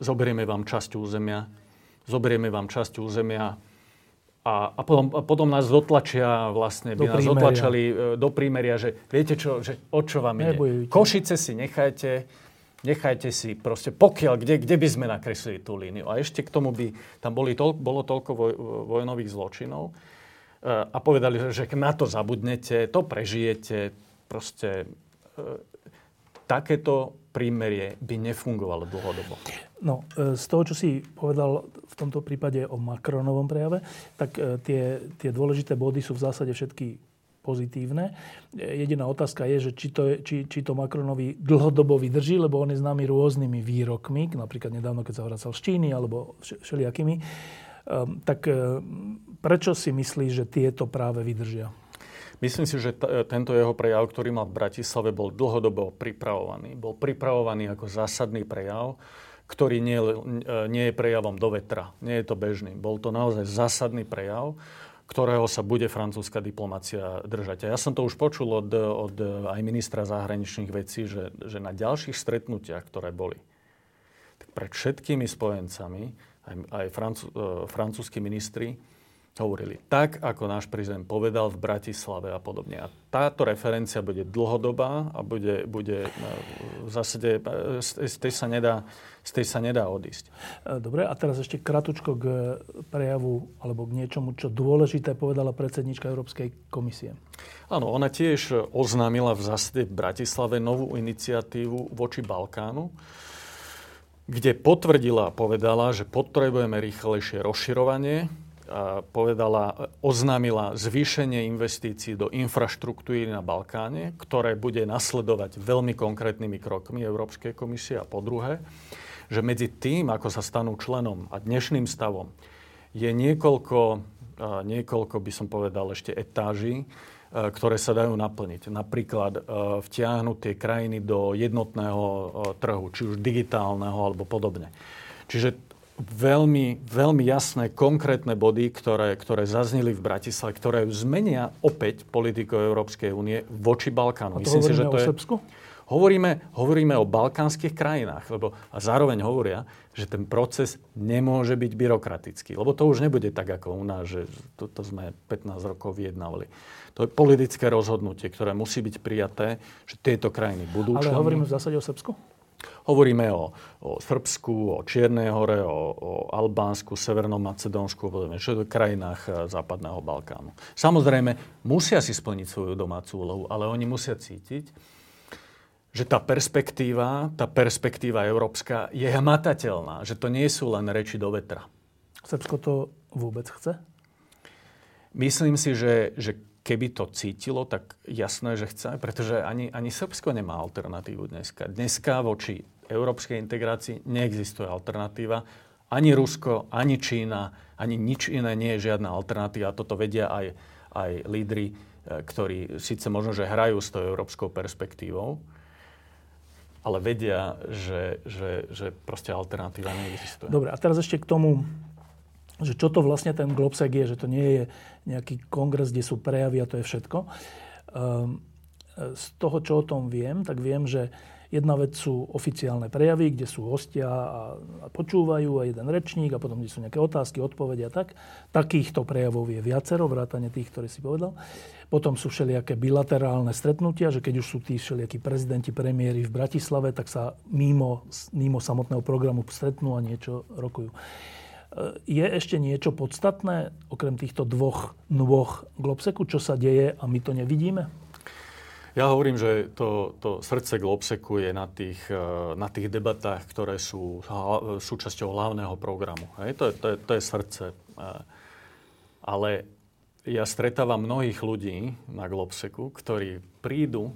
Speaker 2: zoberieme vám časť územia, zoberieme vám časť územia a, a, potom, a potom nás dotlačia vlastne, by do nás dotlačali e, do prímeria, že viete čo, že o čo vám ide. Nebojujte. Košice si nechajte, nechajte si proste, pokiaľ, kde, kde by sme nakreslili tú líniu. A ešte k tomu by tam boli toľ, bolo toľko voj, vojnových zločinov e, a povedali, že na to zabudnete, to prežijete. Proste e, takéto prímerie by nefungovalo dlhodobo.
Speaker 1: No, e, z toho, čo si povedal v tomto prípade o Macronovom prejave, tak tie, tie dôležité body sú v zásade všetky pozitívne. Jediná otázka je, že či to, či, či to Macronovi dlhodobo vydrží, lebo on je známy rôznymi výrokmi, napríklad nedávno, keď sa vracal z Číny, alebo všelijakými. Um, tak um, prečo si myslíš, že tieto práve vydržia?
Speaker 2: Myslím si, že t- tento jeho prejav, ktorý mal v Bratislave, bol dlhodobo pripravovaný. Bol pripravovaný ako zásadný prejav, ktorý nie, nie je prejavom do vetra. Nie je to bežný. Bol to naozaj zásadný prejav ktorého sa bude francúzska diplomácia držať. A ja som to už počul od, od aj ministra zahraničných vecí, že, že na ďalších stretnutiach, ktoré boli, tak pred všetkými spojencami, aj, aj francú, e, francúzskí ministri, hovorili tak, ako náš prezident povedal v Bratislave a podobne. A táto referencia bude dlhodobá a bude, bude e, v zásade, e, z tej sa nedá, z tej sa nedá odísť.
Speaker 1: E, dobre, a teraz ešte kratučko k prejavu alebo k niečomu, čo dôležité povedala predsednička Európskej komisie.
Speaker 2: Áno, ona tiež oznámila v zásade v Bratislave novú iniciatívu voči Balkánu, kde potvrdila a povedala, že potrebujeme rýchlejšie rozširovanie povedala, oznámila zvýšenie investícií do infraštruktúry na Balkáne, ktoré bude nasledovať veľmi konkrétnymi krokmi Európskej komisie. A po druhé, že medzi tým, ako sa stanú členom a dnešným stavom, je niekoľko, niekoľko by som povedal, ešte etáží, ktoré sa dajú naplniť. Napríklad vtiahnuť tie krajiny do jednotného trhu, či už digitálneho alebo podobne. Čiže veľmi, veľmi jasné, konkrétne body, ktoré, ktoré zaznili v Bratislave, ktoré zmenia opäť politiku Európskej únie voči Balkánu.
Speaker 1: Myslím si, že to
Speaker 2: o
Speaker 1: Srbsku?
Speaker 2: Je, Hovoríme, hovoríme o balkánskych krajinách, lebo a zároveň hovoria, že ten proces nemôže byť byrokratický. Lebo to už nebude tak ako u nás, že to, to sme 15 rokov vyjednávali. To je politické rozhodnutie, ktoré musí byť prijaté, že tieto krajiny budú
Speaker 1: Ale
Speaker 2: členmi.
Speaker 1: hovoríme v zásade o Srbsku?
Speaker 2: Hovoríme o, o Srbsku, o Čiernej hore, o, o Albánsku, Severnom Macedónsku, podobne, krajinách e, Západného Balkánu. Samozrejme, musia si splniť svoju domácu úlohu, ale oni musia cítiť, že tá perspektíva, tá perspektíva európska je hmatateľná, že to nie sú len reči do vetra.
Speaker 1: Srbsko to vôbec chce?
Speaker 2: Myslím si, že, že keby to cítilo, tak jasné, že chce, pretože ani, ani Srbsko nemá alternatívu dneska. Dneska voči európskej integrácii neexistuje alternatíva. Ani Rusko, ani Čína, ani nič iné nie je žiadna alternatíva. Toto vedia aj, aj lídry, e, ktorí síce možno, že hrajú s tou európskou perspektívou, ale vedia, že, že, že proste alternatíva neexistuje.
Speaker 1: Dobre, a teraz ešte k tomu, že čo to vlastne ten Globsec je, že to nie je nejaký kongres, kde sú prejavy a to je všetko. Um, z toho, čo o tom viem, tak viem, že Jedna vec sú oficiálne prejavy, kde sú hostia a, a počúvajú a jeden rečník a potom kde sú nejaké otázky, odpovede a tak. Takýchto prejavov je viacero, vrátane tých, ktoré si povedal. Potom sú všelijaké bilaterálne stretnutia, že keď už sú tí všelijakí prezidenti, premiéry v Bratislave, tak sa mimo, mimo samotného programu stretnú a niečo rokujú. E, je ešte niečo podstatné, okrem týchto dvoch nôh Globseku, čo sa deje a my to nevidíme?
Speaker 2: Ja hovorím, že to, to srdce Globseku je na tých, eh, na tých debatách, ktoré sú súčasťou hlavného programu. Hej? To, je, to, je, to je srdce. Eh, ale ja stretávam mnohých ľudí na Globseku, ktorí prídu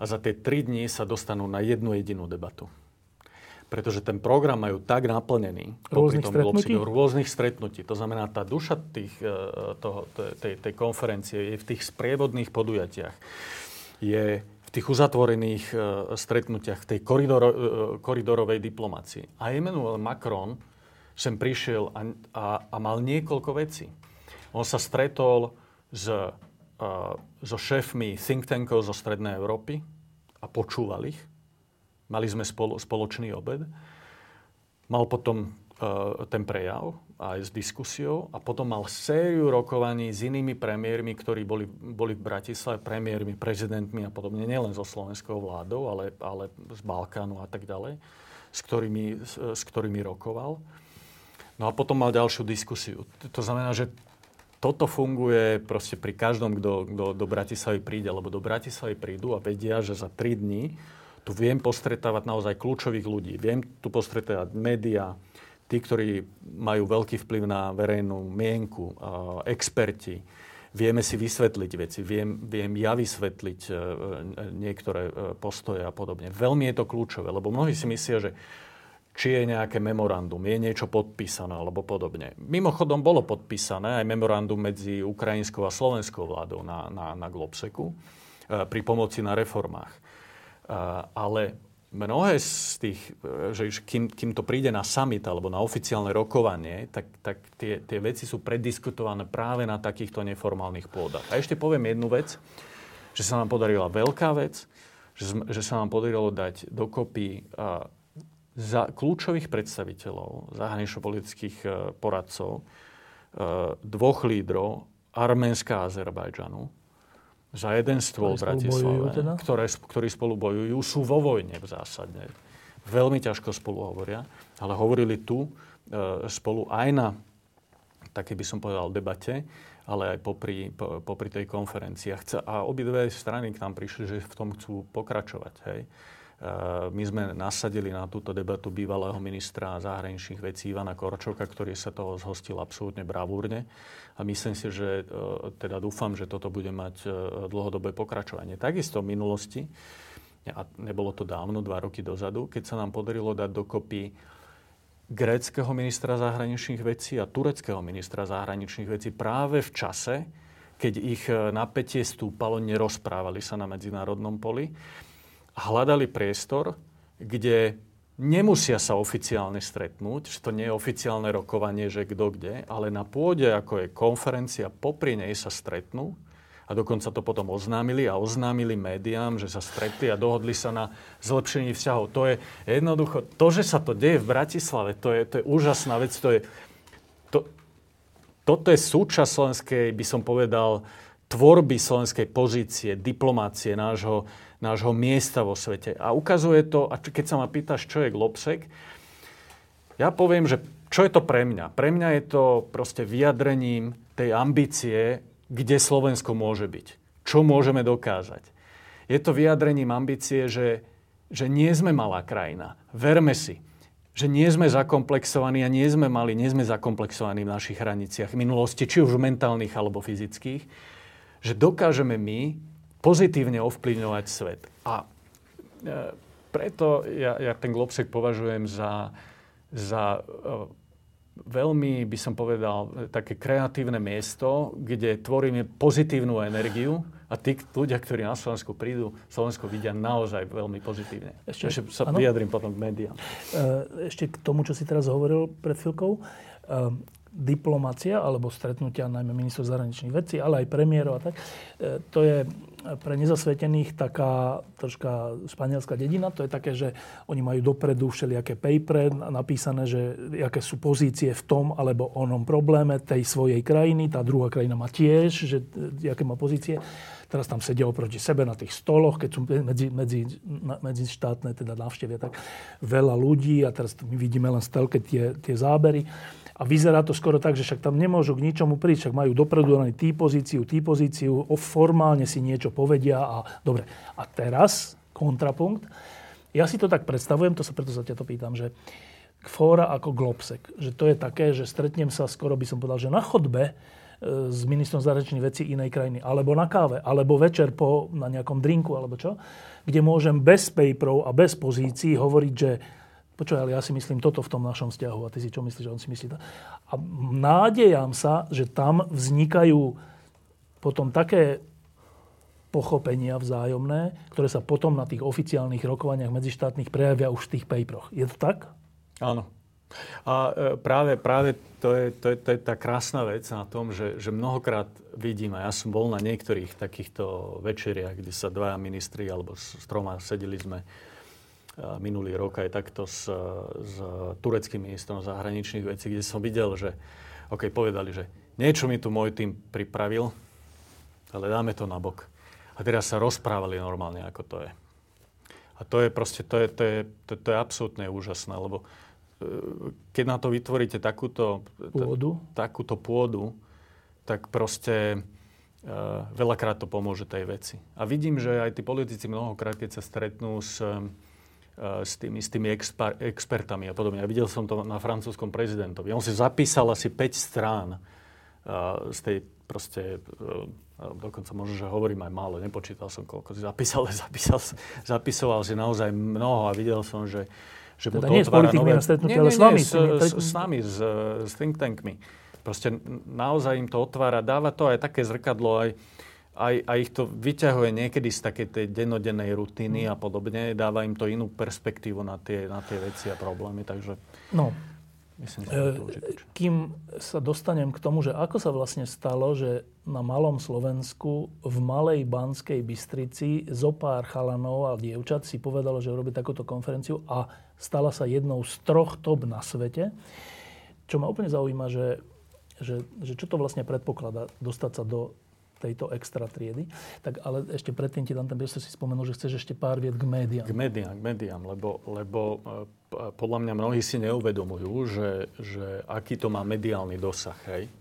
Speaker 2: a za tie tri dní sa dostanú na jednu jedinú debatu. Pretože ten program majú tak naplnený
Speaker 1: rôznych tom stretnutí?
Speaker 2: Rôznych stretnutí. To znamená, tá duša tých, eh, toho, tej, tej konferencie je v tých sprievodných podujatiach je v tých uzatvorených uh, stretnutiach, v tej koridoro, uh, koridorovej diplomácii. A Emmanuel Macron sem prišiel a, a, a mal niekoľko vecí. On sa stretol s, uh, so šéfmi think tankov zo Strednej Európy a počúval ich. Mali sme spolo, spoločný obed. Mal potom ten prejav aj s diskusiou a potom mal sériu rokovaní s inými premiérmi, ktorí boli, boli v Bratislave, premiérmi, prezidentmi a podobne, nielen so slovenskou vládou, ale, ale z Balkánu a tak ďalej, s ktorými, s, s ktorými rokoval. No a potom mal ďalšiu diskusiu. To znamená, že toto funguje proste pri každom, kto do Bratislavy príde, lebo do Bratislavy prídu a vedia, že za tri dní tu viem postretávať naozaj kľúčových ľudí. Viem tu postretávať médiá, tí, ktorí majú veľký vplyv na verejnú mienku, experti, vieme si vysvetliť veci, viem, viem ja vysvetliť e, e, niektoré e, postoje a podobne. Veľmi je to kľúčové, lebo mnohí si myslia, že či je nejaké memorandum, je niečo podpísané alebo podobne. Mimochodom bolo podpísané aj memorandum medzi ukrajinskou a slovenskou vládou na, na, na Globseku pri pomoci na reformách. Ale mnohé z tých, že kým, kým to príde na summit alebo na oficiálne rokovanie, tak, tak tie, tie veci sú prediskutované práve na takýchto neformálnych pôdach. A ešte poviem jednu vec, že sa nám podarila veľká vec, že, že sa nám podarilo dať dokopy a, za kľúčových predstaviteľov, zahranično-politických e, poradcov, e, dvoch lídrov, Arménska a Azerbajdžanu, za jeden stôl v Bratislave, teda? ktoré, ktorí spolu bojujú, sú vo vojne v zásade. Veľmi ťažko spolu hovoria, ale hovorili tu e, spolu aj na, také by som povedal, debate, ale aj popri, po, popri tej konferencii. A, chce, a obidve strany k nám prišli, že v tom chcú pokračovať. Hej. My sme nasadili na túto debatu bývalého ministra zahraničných vecí Ivana Korčoka, ktorý sa toho zhostil absolútne bravúrne. A myslím si, že e, teda dúfam, že toto bude mať e, dlhodobé pokračovanie. Takisto v minulosti, a nebolo to dávno, dva roky dozadu, keď sa nám podarilo dať dokopy gréckého ministra zahraničných vecí a tureckého ministra zahraničných vecí práve v čase, keď ich e, napätie stúpalo, nerozprávali sa na medzinárodnom poli hľadali priestor, kde nemusia sa oficiálne stretnúť, že to nie je oficiálne rokovanie, že kto kde, ale na pôde, ako je konferencia, popri nej sa stretnú a dokonca to potom oznámili a oznámili médiám, že sa stretli a dohodli sa na zlepšení vzťahov. To je jednoducho, to, že sa to deje v Bratislave, to je, to je úžasná vec, to je, to, toto je súčasť slovenskej, by som povedal, tvorby slovenskej pozície, diplomácie, nášho, nášho miesta vo svete. A ukazuje to, a keď sa ma pýtaš, čo je Globsek, ja poviem, že čo je to pre mňa? Pre mňa je to proste vyjadrením tej ambície, kde Slovensko môže byť. Čo môžeme dokázať. Je to vyjadrením ambície, že, že nie sme malá krajina. Verme si, že nie sme zakomplexovaní a nie sme mali, nie sme zakomplexovaní v našich hraniciach v minulosti, či už mentálnych alebo fyzických, že dokážeme my pozitívne ovplyvňovať svet. A e, preto ja, ja ten Globsek považujem za, za e, veľmi, by som povedal, také kreatívne miesto, kde tvoríme pozitívnu energiu a tí ľudia, ktorí na Slovensku prídu, Slovensko vidia naozaj veľmi pozitívne. Ešte, Ešte sa ano? vyjadrím potom k médiám.
Speaker 1: E, ešte k tomu, čo si teraz hovoril pred chvíľkou. E, diplomácia alebo stretnutia najmä ministrov zahraničných vecí, ale aj premiérov a tak, e, to je pre nezasvetených taká troška španielská dedina. To je také, že oni majú dopredu všelijaké papere napísané, že aké sú pozície v tom alebo onom probléme tej svojej krajiny. Tá druhá krajina má tiež, že aké má pozície. Teraz tam sedia oproti sebe na tých stoloch, keď sú medzi, medzi, medzi štátne teda návštevia, tak veľa ľudí a teraz my vidíme len z telke tie, tie zábery. A vyzerá to skoro tak, že však tam nemôžu k ničomu prísť, však majú dopredu len tý pozíciu, tý pozíciu, formálne si niečo povedia a dobre. A teraz kontrapunkt. Ja si to tak predstavujem, to sa preto sa ťa to pýtam, že fóra ako Globsek, že to je také, že stretnem sa skoro by som povedal, že na chodbe e, s ministrom zahraničných vecí inej krajiny, alebo na káve, alebo večer po, na nejakom drinku, alebo čo, kde môžem bez paperov a bez pozícií hovoriť, že Počuj, ale ja si myslím toto v tom našom vzťahu a ty si čo myslíš, že on si myslí to. A nádejam sa, že tam vznikajú potom také pochopenia vzájomné, ktoré sa potom na tých oficiálnych rokovaniach medzištátnych prejavia už v tých paperoch. Je to tak?
Speaker 2: Áno. A e, práve, práve to, je, to, je, to je tá krásna vec na tom, že, že mnohokrát vidím, a ja som bol na niektorých takýchto večeriach, kde sa dvaja ministri alebo s, troma sedeli sme minulý rok aj takto s, s tureckým ministrom zahraničných vecí, kde som videl, že OK, povedali, že niečo mi tu môj tým pripravil, ale dáme to na bok. A teraz sa rozprávali normálne, ako to je. A to je proste, to je, to je, to, to je absolútne úžasné, lebo e, keď na to vytvoríte takúto
Speaker 1: pôdu,
Speaker 2: takúto pôdu tak proste uh, veľakrát to pomôže tej veci. A vidím, že aj tí politici mnohokrát, keď sa stretnú s, s tými, s tými exper, expertami a podobne. Ja videl som to na francúzskom prezidentovi. On si zapísal asi 5 strán uh, z tej proste, uh, dokonca možno, že hovorím aj málo, nepočítal som, koľko si zapísal, [laughs] zapísal, zapisoval si naozaj mnoho a videl som, že, že
Speaker 1: teda mu to nie otvára nové... Nie, nie, ale s vami.
Speaker 2: S, s, s nami, s, s think tankmi. Proste naozaj im to otvára, dáva to aj také zrkadlo, aj, aj, aj ich to vyťahuje niekedy z takej tej dennodennej rutiny a podobne, dáva im to inú perspektívu na tie, na tie veci a problémy, takže
Speaker 1: no. myslím, že to Kým sa dostanem k tomu, že ako sa vlastne stalo, že na malom Slovensku v malej Banskej Bystrici zo pár chalanov a dievčat si povedalo, že robí takúto konferenciu a stala sa jednou z troch top na svete. Čo ma úplne zaujíma, že, že, že čo to vlastne predpokladá dostať sa do tejto extra triedy. Tak ale ešte predtým ti dám ten priestor si spomenul, že chceš ešte pár viet k médiám.
Speaker 2: K médiám, k médiám, lebo, lebo e, podľa mňa mnohí si neuvedomujú, že, že aký to má mediálny dosah. Hej?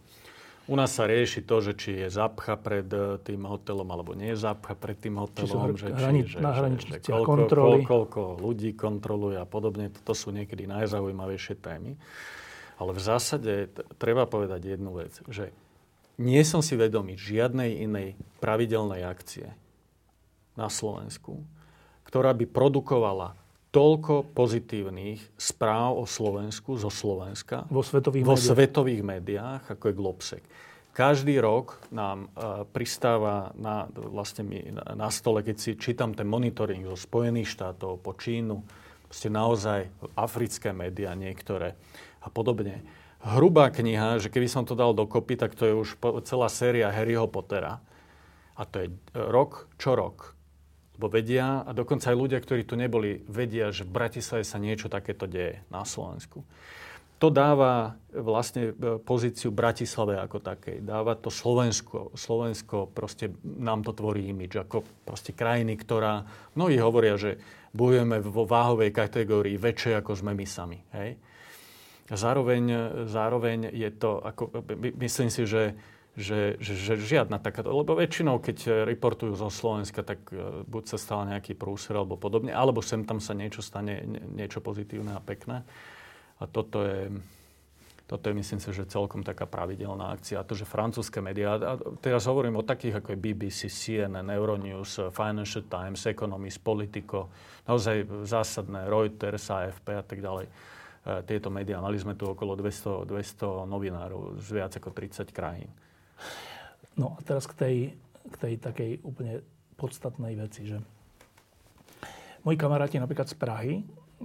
Speaker 2: U nás sa rieši to, že či je zapcha pred e, tým hotelom, alebo nie je zapcha pred tým hotelom.
Speaker 1: Či že, hrani- či, že, na
Speaker 2: koľko, kontroly. Koľko, koľko ľudí kontroluje a podobne. To sú niekedy najzaujímavejšie témy. Ale v zásade treba povedať jednu vec, že nie som si vedomý žiadnej inej pravidelnej akcie na Slovensku, ktorá by produkovala toľko pozitívnych správ o Slovensku zo Slovenska
Speaker 1: vo svetových,
Speaker 2: vo
Speaker 1: médiách.
Speaker 2: svetových médiách, ako je Globsek. Každý rok nám uh, pristáva na, vlastne mi, na, na stole, keď si čítam ten monitoring zo Spojených štátov po Čínu, proste naozaj africké médiá niektoré a podobne hrubá kniha, že keby som to dal dokopy, tak to je už celá séria Harryho Pottera. A to je rok čo rok. Lebo vedia, a dokonca aj ľudia, ktorí tu neboli, vedia, že v Bratislave sa niečo takéto deje na Slovensku. To dáva vlastne e, pozíciu Bratislave ako takej. Dáva to Slovensko. Slovensko proste nám to tvorí imič ako proste krajiny, ktorá... Mnohí hovoria, že bojujeme vo váhovej kategórii väčšej ako sme my sami. Hej? Zároveň, zároveň je to, ako, myslím si, že že, že, že žiadna takáto, lebo väčšinou, keď reportujú zo Slovenska, tak e, buď sa stal nejaký prúser alebo podobne, alebo sem tam sa niečo stane, niečo pozitívne a pekné. A toto je, toto je, myslím si, že celkom taká pravidelná akcia. A to, že francúzske médiá, teraz hovorím o takých ako je BBC, CNN, Euronews, Financial Times, Economist, Politico, naozaj zásadné, Reuters, AFP a tak ďalej. E, tieto médiá, mali sme tu okolo 200, 200 novinárov z viac ako 30 krajín.
Speaker 1: No a teraz k tej, k tej takej úplne podstatnej veci, že moji kamaráti napríklad z Prahy,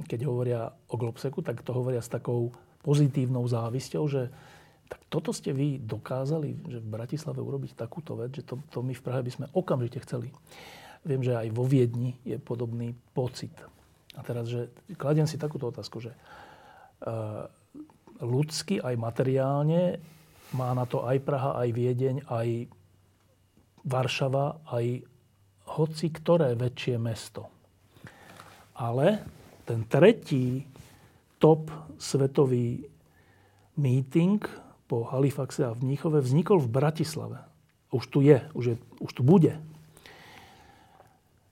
Speaker 1: keď hovoria o Globseku, tak to hovoria s takou pozitívnou závisťou, že tak toto ste vy dokázali, že v Bratislave urobiť takúto vec, že to, to my v Prahe by sme okamžite chceli. Viem, že aj vo Viedni je podobný pocit. A teraz, že kladiem si takúto otázku, že ľudsky aj materiálne má na to aj Praha, aj Viedeň, aj Varšava, aj hoci ktoré väčšie mesto. Ale ten tretí top svetový meeting po Halifaxe a v Mníchove vznikol v Bratislave. Už tu je, už, je, už tu bude.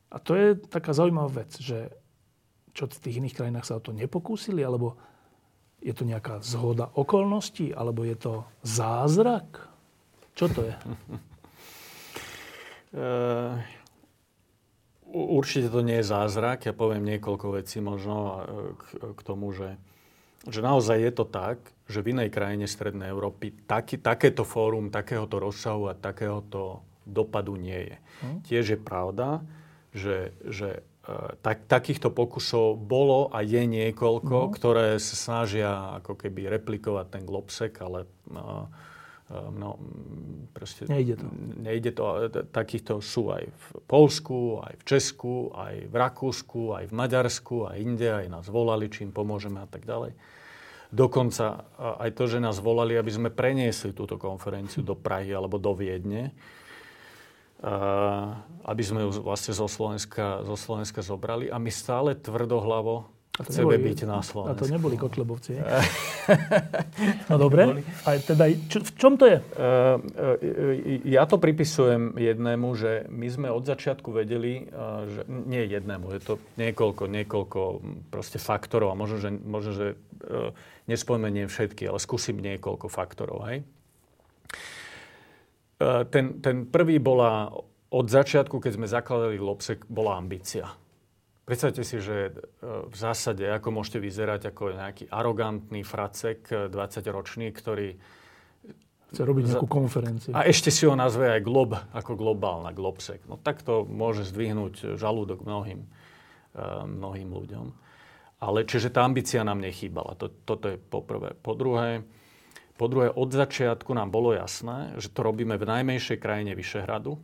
Speaker 1: A to je taká zaujímavá vec, že čo v tých iných krajinách sa o to nepokúsili, alebo je to nejaká zhoda okolností, alebo je to zázrak? Čo to je? [laughs]
Speaker 2: Uh, určite to nie je zázrak. Ja poviem niekoľko vecí možno eh, k, k tomu, že, že naozaj je to tak, že v inej krajine Strednej Európy taký, takéto fórum, takéhoto rozsahu a takéhoto dopadu nie je. Hm? Tiež je pravda, že, že tak, takýchto pokusov bolo a je niekoľko, no. ktoré sa snažia ako keby replikovať ten globsek, ale no, no, proste
Speaker 1: nejde to.
Speaker 2: nejde to. Takýchto sú aj v Polsku, aj v Česku, aj v Rakúsku, aj v Maďarsku, aj inde, aj nás volali, čím pomôžeme a tak ďalej. Dokonca aj to, že nás volali, aby sme preniesli túto konferenciu do Prahy alebo do Viedne, aby sme ju vlastne zo Slovenska, zo Slovenska zobrali. A my stále tvrdohlavo chceme neboli, byť na Slovensku.
Speaker 1: A to neboli Kotlebovci. [laughs] no dobre, a teda čo, v čom to je?
Speaker 2: Ja to pripisujem jednému, že my sme od začiatku vedeli, že nie jednému, je to niekoľko, niekoľko proste faktorov a možno, že, možno, že nespomeniem všetky, ale skúsim niekoľko faktorov. Hej? E, ten, ten prvý bola od začiatku, keď sme zakladali Lobsek, bola ambícia. Predstavte si, že e, v zásade, ako môžete vyzerať ako nejaký arogantný fracek, 20-ročný, e, ktorý...
Speaker 1: Chce robiť nejakú konferenciu.
Speaker 2: A ešte si ho nazve aj Glob, ako globálna, Globsek. No tak to môže zdvihnúť žalúdok mnohým, mnohým ľuďom. Ale čiže tá ambícia nám nechýbala. To, toto je poprvé. Po druhé, po druhé, od začiatku nám bolo jasné, že to robíme v najmenšej krajine Vyšehradu,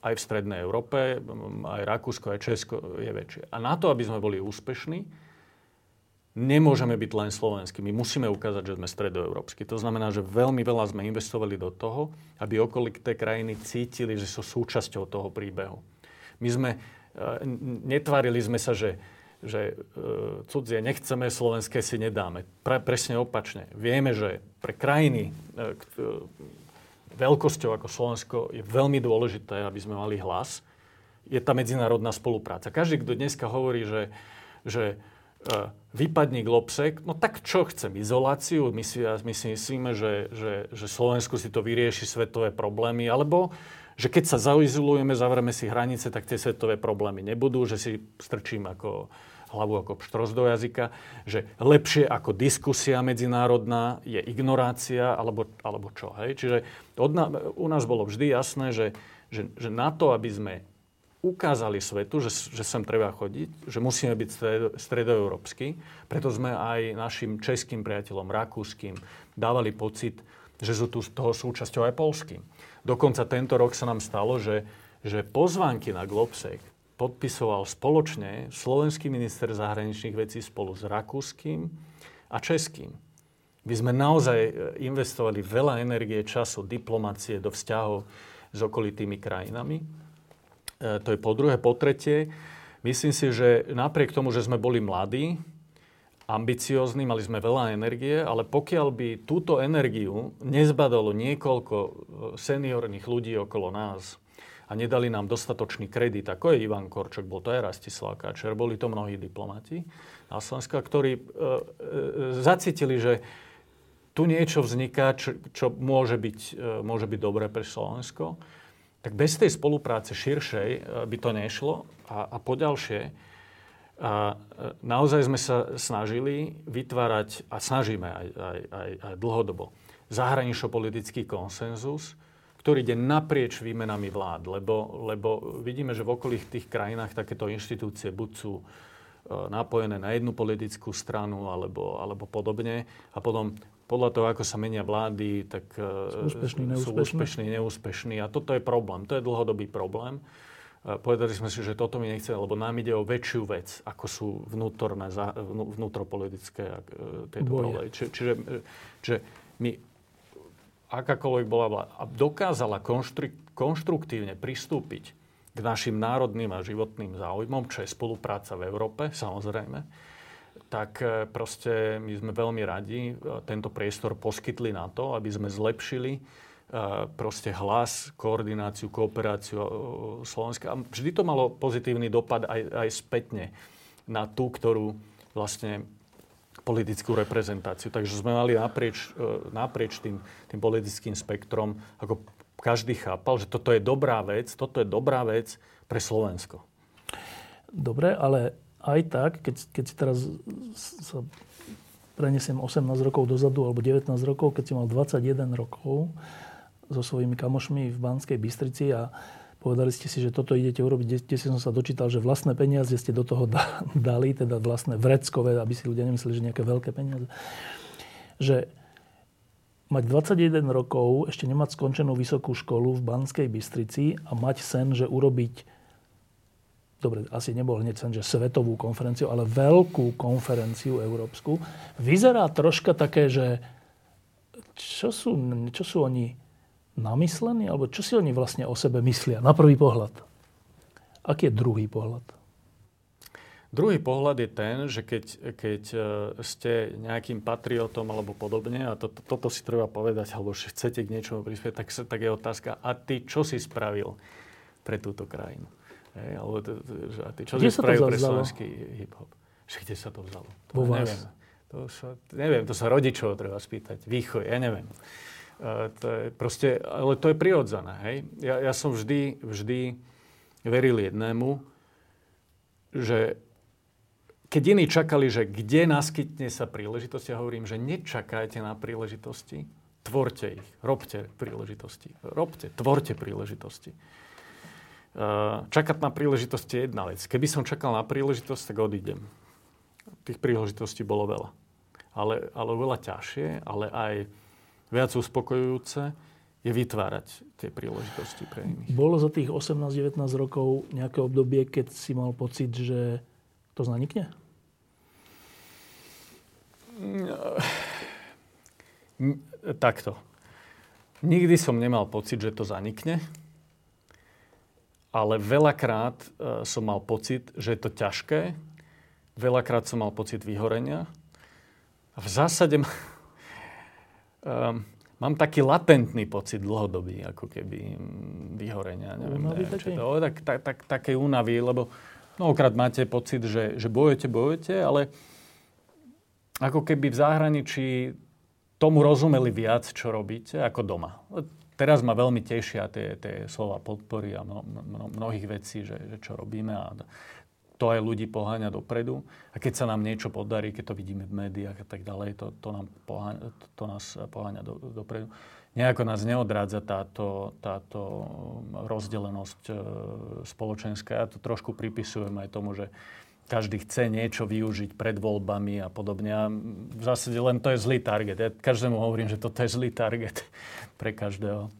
Speaker 2: aj v Strednej Európe, aj Rakúsko, aj Česko je väčšie. A na to, aby sme boli úspešní, nemôžeme byť len slovenskí. My musíme ukázať, že sme stredoeurópsky. To znamená, že veľmi veľa sme investovali do toho, aby okolité krajiny cítili, že sú súčasťou toho príbehu. My sme, e, netvarili sme sa, že že e, cudzie nechceme, slovenské si nedáme. Pre, presne opačne. Vieme, že pre krajiny e, k, e, veľkosťou ako Slovensko je veľmi dôležité, aby sme mali hlas. Je tá medzinárodná spolupráca. Každý, kto dneska hovorí, že, že e, vypadní globsek, no tak čo chcem? Izoláciu? My si, my si myslíme, že, že, že Slovensku si to vyrieši svetové problémy, alebo že keď sa zaizolujeme, zavrieme si hranice, tak tie svetové problémy nebudú, že si strčím ako hlavu ako pštros do jazyka, že lepšie ako diskusia medzinárodná je ignorácia, alebo, alebo čo. Hej? Čiže od na, u nás bolo vždy jasné, že, že, že na to, aby sme ukázali svetu, že, že sem treba chodiť, že musíme byť stredo, stredoeurópsky. Preto sme aj našim českým priateľom, rakúskym, dávali pocit, že sú tu z toho súčasťou aj polským. Dokonca tento rok sa nám stalo, že že pozvánky na Globsec podpisoval spoločne slovenský minister zahraničných vecí spolu s rakúskym a českým. My sme naozaj e, investovali veľa energie, času, diplomácie do vzťahov s okolitými krajinami. E, to je po druhé. Po tretie, myslím si, že napriek tomu, že sme boli mladí, ambiciózni, mali sme veľa energie, ale pokiaľ by túto energiu nezbadalo niekoľko e, seniorných ľudí okolo nás, a nedali nám dostatočný kredit, ako je Ivan Korčok, bol to aj Rastislav Káčer, boli to mnohí diplomati na Slovensku, ktorí e, e, zacítili, že tu niečo vzniká, čo, čo môže, byť, e, môže byť dobré pre Slovensko, tak bez tej spolupráce širšej e, by to nešlo. A, a poďalšie, a e, naozaj sme sa snažili vytvárať, a snažíme aj, aj, aj, aj dlhodobo, zahranično-politický konsenzus, ktorý ide naprieč výmenami vlád, lebo, lebo vidíme, že v okolých tých krajinách takéto inštitúcie buď sú e, napojené na jednu politickú stranu alebo, alebo podobne. A potom podľa toho, ako sa menia vlády, tak
Speaker 1: e, sú úspešní, neúspešní.
Speaker 2: sú úspešní, neúspešní. A toto je problém. To je dlhodobý problém. Povedali sme si, že toto mi nechce, lebo nám ide o väčšiu vec, ako sú vnútorné, vnútropolitické e, tieto problémy. Čiže, čiže, čiže my akákoľvek bola a dokázala konštruktívne pristúpiť k našim národným a životným záujmom, čo je spolupráca v Európe, samozrejme, tak e, proste my sme veľmi radi e, tento priestor poskytli na to, aby sme zlepšili e, proste hlas, koordináciu, kooperáciu Slovenska. A vždy to malo pozitívny dopad aj, aj spätne na tú, ktorú vlastne politickú reprezentáciu. Takže sme mali naprieč, e, naprieč tým, tým politickým spektrom, ako každý chápal, že toto je dobrá vec, toto je dobrá vec pre Slovensko.
Speaker 1: Dobre, ale aj tak, keď, keď teraz sa prenesiem 18 rokov dozadu alebo 19 rokov, keď si mal 21 rokov so svojimi kamošmi v Banskej Bystrici a Povedali ste si, že toto idete urobiť, kde som sa dočítal, že vlastné peniaze ste do toho [laughs] dali, teda vlastné vreckové, aby si ľudia nemysleli, že nejaké veľké peniaze. Že mať 21 rokov, ešte nemať skončenú vysokú školu v Banskej Bystrici a mať sen, že urobiť, dobre, asi nebol hneď sen, že svetovú konferenciu, ale veľkú konferenciu európsku, vyzerá troška také, že čo sú, čo sú oni namyslení? Alebo čo si oni vlastne o sebe myslia na prvý pohľad? Aký je druhý pohľad?
Speaker 2: Druhý pohľad je ten, že keď, keď e, ste nejakým patriotom alebo podobne, a to, to, toto si treba povedať, alebo že chcete k niečomu prispieť, tak, tak je otázka, a ty čo si spravil pre túto krajinu? Hej, alebo to, že, a ty čo
Speaker 1: kde
Speaker 2: si spravil pre slovenský hip-hop? Že kde sa to vzalo? To
Speaker 1: Vo vás.
Speaker 2: neviem. To sa, neviem, to sa rodičov treba spýtať. Výchoj, ja neviem. E, to je proste, ale to je prirodzené. Hej? Ja, ja som vždy, vždy veril jednému, že keď iní čakali, že kde naskytne sa príležitosť, ja hovorím, že nečakajte na príležitosti, tvorte ich, robte príležitosti. Robte, tvorte príležitosti. E, čakať na príležitosti je jedna vec. Keby som čakal na príležitosť, tak odídem. Tých príležitostí bolo veľa. Ale, ale veľa ťažšie, ale aj viac uspokojujúce, je vytvárať tie príležitosti pre iných.
Speaker 1: Bolo za tých 18-19 rokov nejaké obdobie, keď si mal pocit, že to zanikne?
Speaker 2: Takto. Nikdy som nemal pocit, že to zanikne, ale veľakrát e, som mal pocit, že je to ťažké, veľakrát som mal pocit vyhorenia. A v zásade um, mám taký latentný pocit dlhodobý, ako keby mm, vyhorenia. Neviem, neviem čo to, tak, tak, tak, také únavy, lebo mnohokrát máte pocit, že, že bojujete, bojujete, ale ako keby v zahraničí tomu rozumeli viac, čo robíte, ako doma. Teraz ma veľmi tešia tie, tie slova podpory a mno, mno, mnohých vecí, že, že čo robíme a to aj ľudí poháňa dopredu. A keď sa nám niečo podarí, keď to vidíme v médiách a tak ďalej, to, to, nám poháňa, to, to nás poháňa do, dopredu. Nejako nás neodrádza táto, táto rozdelenosť e, spoločenská. Ja to trošku pripisujem aj tomu, že každý chce niečo využiť pred voľbami a podobne. A v zásade len to je zlý target. Ja každému hovorím, že toto je zlý target [laughs] pre každého.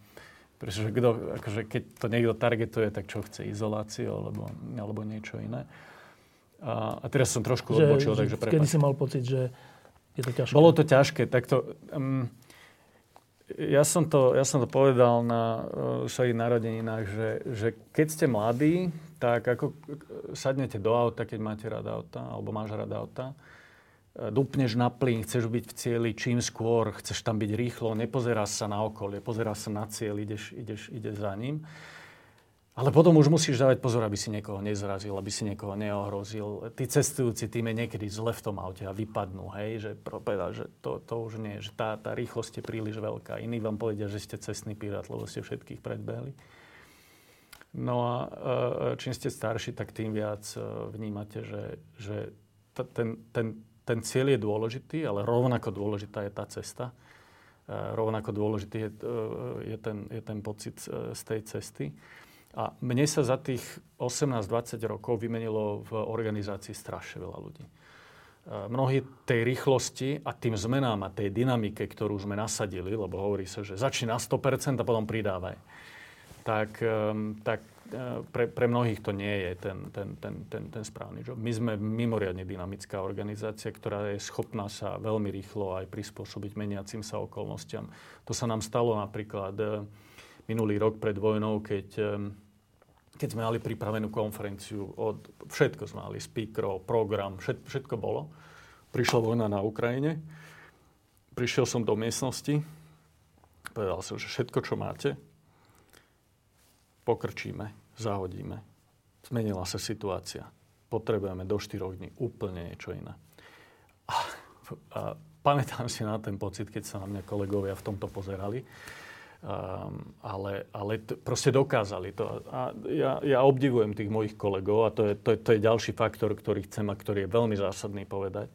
Speaker 2: Pretože kdo, akože keď to niekto targetuje, tak čo chce? Izoláciu alebo, alebo niečo iné. A, a teraz som trošku že, odbočil, že takže prepáč.
Speaker 1: Kedy si mal pocit, že je to ťažké?
Speaker 2: Bolo to ťažké. Tak to, um, ja, som to, ja som to povedal na uh, svojich narodeninách, že, že keď ste mladí, tak ako sadnete do auta, keď máte rada auta, alebo máš rada auta, dupneš na plyn, chceš byť v cieli čím skôr, chceš tam byť rýchlo, nepozeráš sa na okolie, pozeráš sa na cieľ, ideš, ideš, ideš za ním. Ale potom už musíš dávať pozor, aby si niekoho nezrazil, aby si niekoho neohrozil. Tí cestujúci tým je niekedy zle v tom aute a vypadnú, hej, že, povedal, že to, to už nie, že tá, tá rýchlosť je príliš veľká. Iní vám povedia, že ste cestný pirát, lebo ste všetkých predbehli. No a e, čím ste starší, tak tým viac e, vnímate, že, že ten, ten, ten cieľ je dôležitý, ale rovnako dôležitá je tá cesta. E, rovnako dôležitý je, je, ten, je ten pocit z tej cesty. A mne sa za tých 18-20 rokov vymenilo v organizácii strašne veľa ľudí. Mnohí tej rýchlosti a tým zmenám a tej dynamike, ktorú sme nasadili, lebo hovorí sa, že začni na 100% a potom pridávaj, tak, tak Eh, pre, pre mnohých to nie je ten, ten, ten, ten, ten správny job. My sme mimoriadne dynamická organizácia, ktorá je schopná sa veľmi rýchlo aj prispôsobiť meniacim sa okolnostiam. To sa nám stalo napríklad minulý rok pred vojnou, keď, keď sme mali pripravenú konferenciu, od, všetko sme mali, speakerov, program, všet, všetko bolo. Prišla vojna na Ukrajine, prišiel som do miestnosti, povedal som, že všetko, čo máte, pokrčíme zahodíme. Zmenila sa situácia. Potrebujeme do 4 dní úplne niečo iné. A, a pamätám si na ten pocit, keď sa na mňa kolegovia v tomto pozerali. Um, ale ale t- proste dokázali to. A ja, ja obdivujem tých mojich kolegov a to je, to, je, to je ďalší faktor, ktorý chcem a ktorý je veľmi zásadný povedať,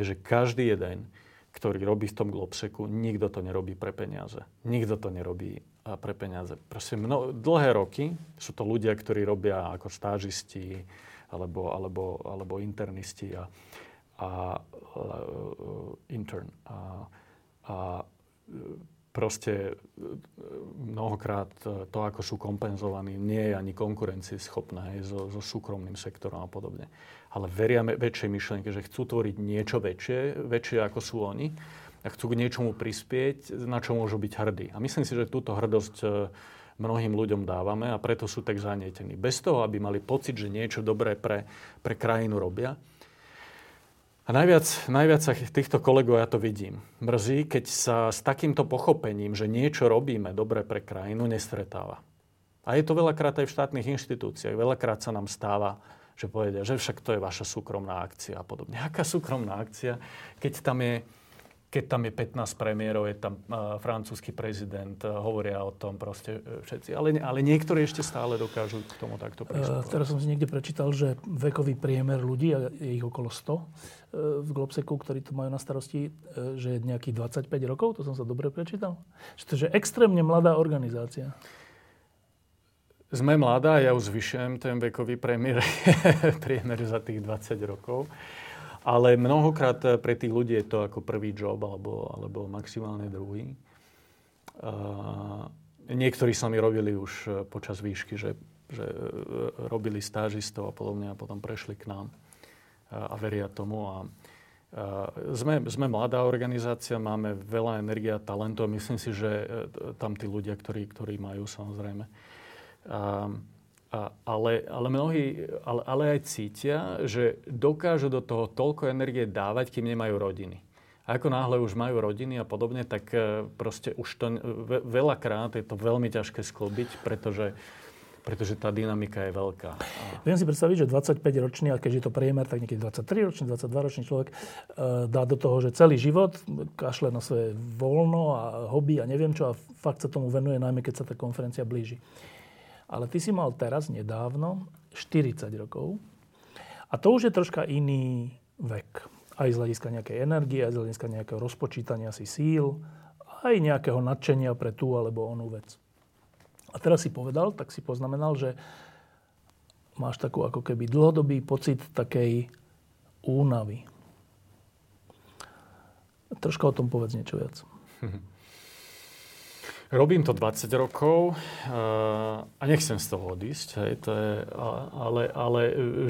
Speaker 2: je, že každý jeden, ktorý robí v tom Globseku, nikto to nerobí pre peniaze. Nikto to nerobí pre peniaze. Proste mno, dlhé roky sú to ľudia, ktorí robia ako stážisti alebo, alebo, alebo internisti a, a, a intern. A, a proste mnohokrát to, ako sú kompenzovaní, nie je ani konkurencieschopné so, so súkromným sektorom a podobne. Ale veria väčšej myšlienke, že chcú tvoriť niečo väčšie, väčšie ako sú oni a chcú k niečomu prispieť, na čo môžu byť hrdí. A myslím si, že túto hrdosť e, mnohým ľuďom dávame a preto sú tak zanietení. Bez toho, aby mali pocit, že niečo dobré pre, pre krajinu robia. A najviac, najviac sa týchto kolegov ja to vidím. Mrzí, keď sa s takýmto pochopením, že niečo robíme dobre pre krajinu, nestretáva. A je to veľakrát aj v štátnych inštitúciách. Veľakrát sa nám stáva, že povedia, že však to je vaša súkromná akcia a podobne. Aká súkromná akcia, keď tam je keď tam je 15 premiérov, je tam uh, francúzsky prezident, uh, hovoria o tom proste uh, všetci. Ale, ale niektorí ešte stále dokážu k tomu takto pristupovať.
Speaker 1: Uh, teraz som si niekde prečítal, že vekový priemer ľudí, a je ich okolo 100 uh, v Globseku, ktorí to majú na starosti, uh, že je nejakých 25 rokov, to som sa dobre prečítal. Že to je extrémne mladá organizácia.
Speaker 2: Sme mladá, ja už zvyšujem ten vekový priemer, [laughs] priemer za tých 20 rokov. Ale mnohokrát eh, pre tých ľudí je to ako prvý job alebo, alebo maximálne druhý. Uh, niektorí sa mi robili už eh, počas výšky, že, že robili stážistov a podobne a potom prešli k nám a, a veria tomu. A, a sme, sme mladá organizácia, máme veľa energie a talentov. Myslím si, že tam tí ľudia, ktorí, ktorí majú samozrejme. A, ale, ale mnohí ale, ale aj cítia, že dokážu do toho toľko energie dávať, kým nemajú rodiny. A ako náhle už majú rodiny a podobne, tak e, proste už to veľakrát je to veľmi ťažké sklobiť, pretože, pretože tá dynamika je veľká.
Speaker 1: Viem si predstaviť, že 25-ročný, a keďže je to priemer, tak niekedy 23-ročný, 22-ročný človek e, dá do toho, že celý život kašle na svoje voľno a hobby a neviem čo a fakt sa tomu venuje, najmä keď sa tá konferencia blíži. Ale ty si mal teraz nedávno 40 rokov a to už je troška iný vek. Aj z hľadiska nejakej energie, aj z hľadiska nejakého rozpočítania si síl, aj nejakého nadšenia pre tú alebo onú vec. A teraz si povedal, tak si poznamenal, že máš takú ako keby dlhodobý pocit takej únavy. Troška o tom povedz niečo viac. [laughs]
Speaker 2: Robím to 20 rokov a nechcem z toho odísť, hej, to je, ale, ale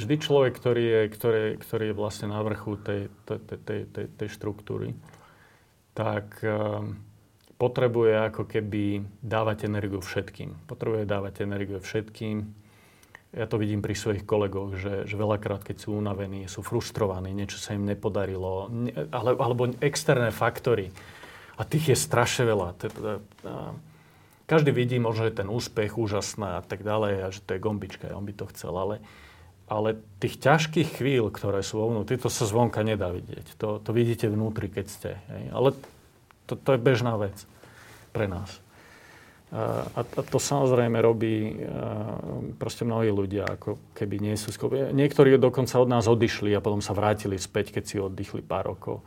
Speaker 2: vždy človek, ktorý je, ktorý, ktorý je vlastne na vrchu tej, tej, tej, tej, tej štruktúry, tak potrebuje ako keby dávať energiu všetkým. Potrebuje dávať energiu všetkým. Ja to vidím pri svojich kolegoch, že, že veľakrát, keď sú unavení, sú frustrovaní, niečo sa im nepodarilo, ale, alebo externé faktory a tých je strašne veľa. Každý vidí možno, že ten úspech úžasná a tak ďalej a že to je gombička, on by to chcel, ale, ale tých ťažkých chvíľ, ktoré sú vnútri, to sa zvonka nedá vidieť. To, to vidíte vnútri, keď ste. Hej. Ale to, to je bežná vec pre nás. A, a to samozrejme robí proste mnohí ľudia, ako keby nie sú schopní. Niektorí dokonca od nás odišli a potom sa vrátili späť, keď si oddychli pár rokov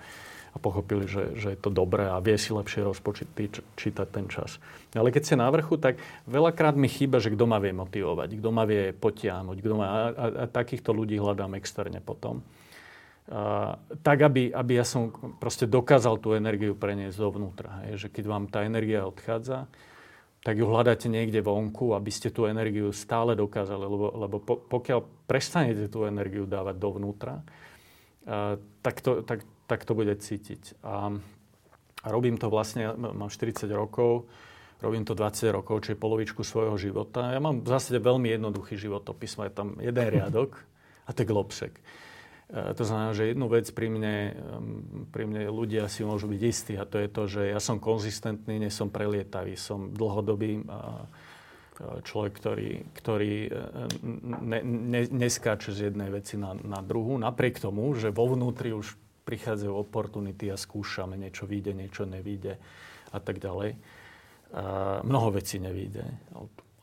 Speaker 2: a pochopili, že, že je to dobré a vie si lepšie rozpočítať ten čas. Ale keď ste na vrchu, tak veľakrát mi chýba, že kto ma vie motivovať, kto ma vie potiahnuť, kto ma, a, a, a takýchto ľudí hľadám externe potom. A, tak, aby, aby ja som proste dokázal tú energiu preniesť dovnútra. Hej, že keď vám tá energia odchádza, tak ju hľadáte niekde vonku, aby ste tú energiu stále dokázali, lebo, lebo po, pokiaľ prestanete tú energiu dávať dovnútra, a, tak, to, tak, tak to bude cítiť. A, a robím to vlastne, mám 40 rokov, robím to 20 rokov, čiže polovičku svojho života. Ja mám v zásade veľmi jednoduchý životopis, je tam jeden riadok a to je globsek. E, to znamená, že jednu vec pri mne, pri mne ľudia si môžu byť istí a to je to, že ja som konzistentný, nie som prelietavý, som dlhodobý človek, ktorý, ktorý ne, ne, neskáče z jednej veci na, na druhú, napriek tomu, že vo vnútri už prichádzajú oportunity a skúšame, niečo vyjde, niečo nevyjde a tak ďalej. A mnoho vecí nevyjde,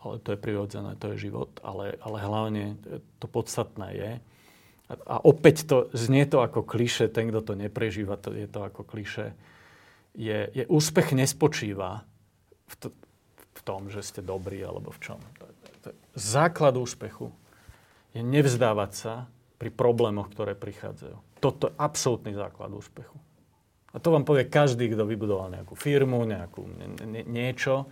Speaker 2: ale to je prirodzené, to je život, ale, ale hlavne to podstatné je, a, opäť to, znie to ako kliše, ten, kto to neprežíva, to je to ako kliše, je, je úspech nespočíva v, to, v tom, že ste dobrí alebo v čom. Základ úspechu je nevzdávať sa pri problémoch, ktoré prichádzajú toto je absolútny základ úspechu. A to vám povie každý, kto vybudoval nejakú firmu, nejakú nie, niečo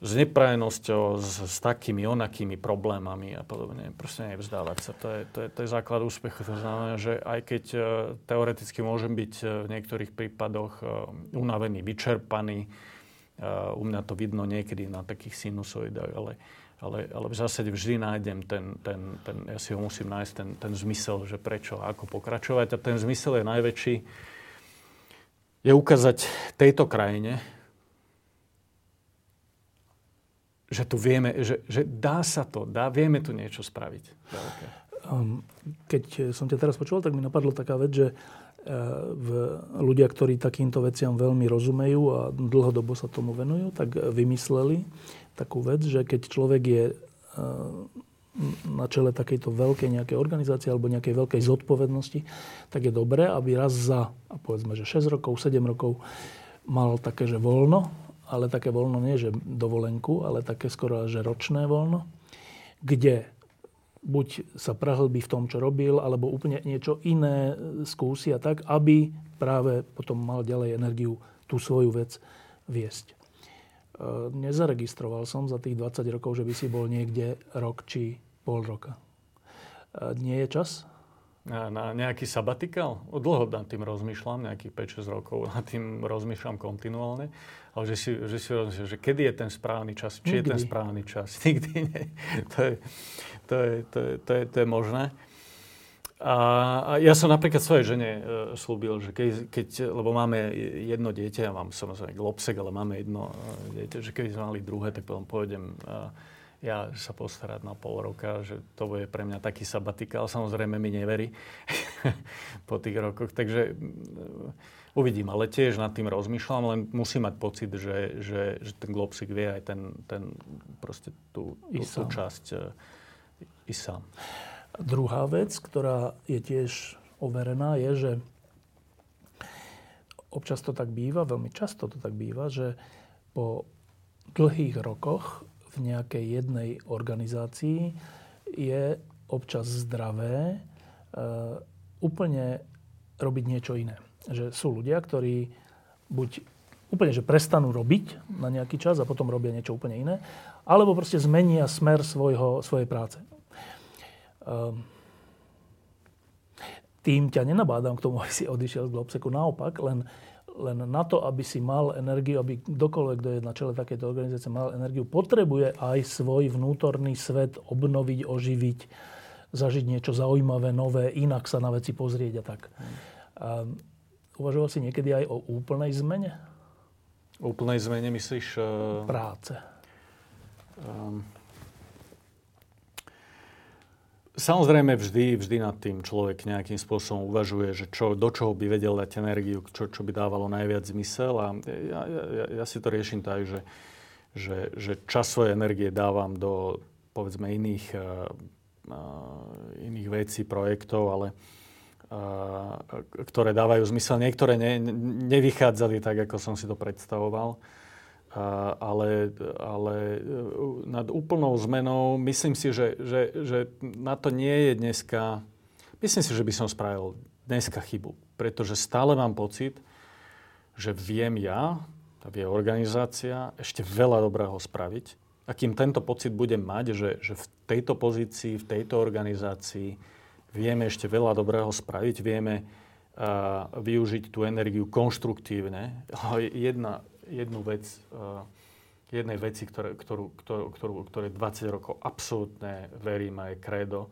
Speaker 2: s neprajenosťou, s, s takými onakými problémami a podobne. Proste nevzdávať sa. To je, to, je, to je základ úspechu. To znamená, že aj keď uh, teoreticky môžem byť uh, v niektorých prípadoch uh, unavený, vyčerpaný, uh, u mňa to vidno niekedy na takých sinusoidách, ale ale, ale v zásade vždy nájdem ten, ten, ten, ja si ho musím nájsť, ten, ten zmysel, že prečo a ako pokračovať. A ten zmysel je najväčší, je ukázať tejto krajine, že tu vieme, že, že dá sa to, dá, vieme tu niečo spraviť.
Speaker 1: Um, keď som ťa teraz počúval, tak mi napadla taká vec, že uh, v, ľudia, ktorí takýmto veciam veľmi rozumejú a dlhodobo sa tomu venujú, tak vymysleli, takú vec, že keď človek je e, na čele takejto veľkej nejakej organizácie alebo nejakej veľkej zodpovednosti, tak je dobré, aby raz za, povedzme, že 6 rokov, 7 rokov mal také, že voľno, ale také voľno nie, že dovolenku, ale také skoro, že ročné voľno, kde buď sa prehlbí v tom, čo robil, alebo úplne niečo iné skúsi a tak, aby práve potom mal ďalej energiu tú svoju vec viesť. Nezaregistroval som za tých 20 rokov, že by si bol niekde rok či pol roka. Nie je čas?
Speaker 2: Na, na nejaký sabatikál? Dlho nad tým rozmýšľam, nejakých 5-6 rokov nad tým rozmýšľam kontinuálne. Ale že si, že si rozmýšľam, že kedy je ten správny čas, či Nikdy. je ten správny čas. [laughs] Nikdy nie. To je, to je, to je, to je, to je možné. A, ja som napríklad svojej žene e, slúbil, že keď, keď, lebo máme jedno dieťa, ja mám samozrejme globsek, ale máme jedno e, dieťa, že keď sme mali druhé, tak potom pôjdem e, ja sa postarať na pol roka, že to bude pre mňa taký sabatikál. Samozrejme mi neverí [laughs] po tých rokoch, takže uvidím. Ale tiež nad tým rozmýšľam, len musím mať pocit, že, že, že ten globsik vie aj ten, ten proste tú, tú, tú časť i sám.
Speaker 1: Druhá vec, ktorá je tiež overená, je, že občas to tak býva, veľmi často to tak býva, že po dlhých rokoch v nejakej jednej organizácii je občas zdravé e, úplne robiť niečo iné. Že sú ľudia, ktorí buď úplne, že prestanú robiť na nejaký čas a potom robia niečo úplne iné, alebo proste zmenia smer svojho, svojej práce. Um, tým ťa nenabádam k tomu, [laughs] aby si odišiel z Globseku. Naopak, len, len na to, aby si mal energiu, aby kdokoľvek, kto je na čele takéto organizácie, mal energiu, potrebuje aj svoj vnútorný svet obnoviť, oživiť, zažiť niečo zaujímavé, nové, inak sa na veci pozrieť a tak. Um, uvažoval si niekedy aj o úplnej zmene?
Speaker 2: Úplnej zmene myslíš? Uh...
Speaker 1: Práce.
Speaker 2: Um... Samozrejme vždy, vždy nad tým človek nejakým spôsobom uvažuje, že čo, do čoho by vedel dať energiu, čo, čo by dávalo najviac zmysel. A ja, ja, ja si to riešim tak, že, že, že čas svojej energie dávam do povedzme iných, uh, iných vecí, projektov, ale uh, ktoré dávajú zmysel. Niektoré ne, nevychádzali tak, ako som si to predstavoval ale, ale e, nad úplnou zmenou myslím si, že, že, že na to nie je dneska... Myslím si, že by som spravil dneska chybu, pretože stále mám pocit, že viem ja, vie organizácia, ešte veľa dobrého spraviť. A kým tento pocit budem mať, že, že v tejto pozícii, v tejto organizácii vieme ešte veľa dobrého spraviť, vieme uh, využiť tú energiu konštruktívne. [laughs] Jedna, jednu vec, uh, jednej veci, ktoré, ktorú, ktorú, ktorú, ktoré 20 rokov absolútne verím kredo,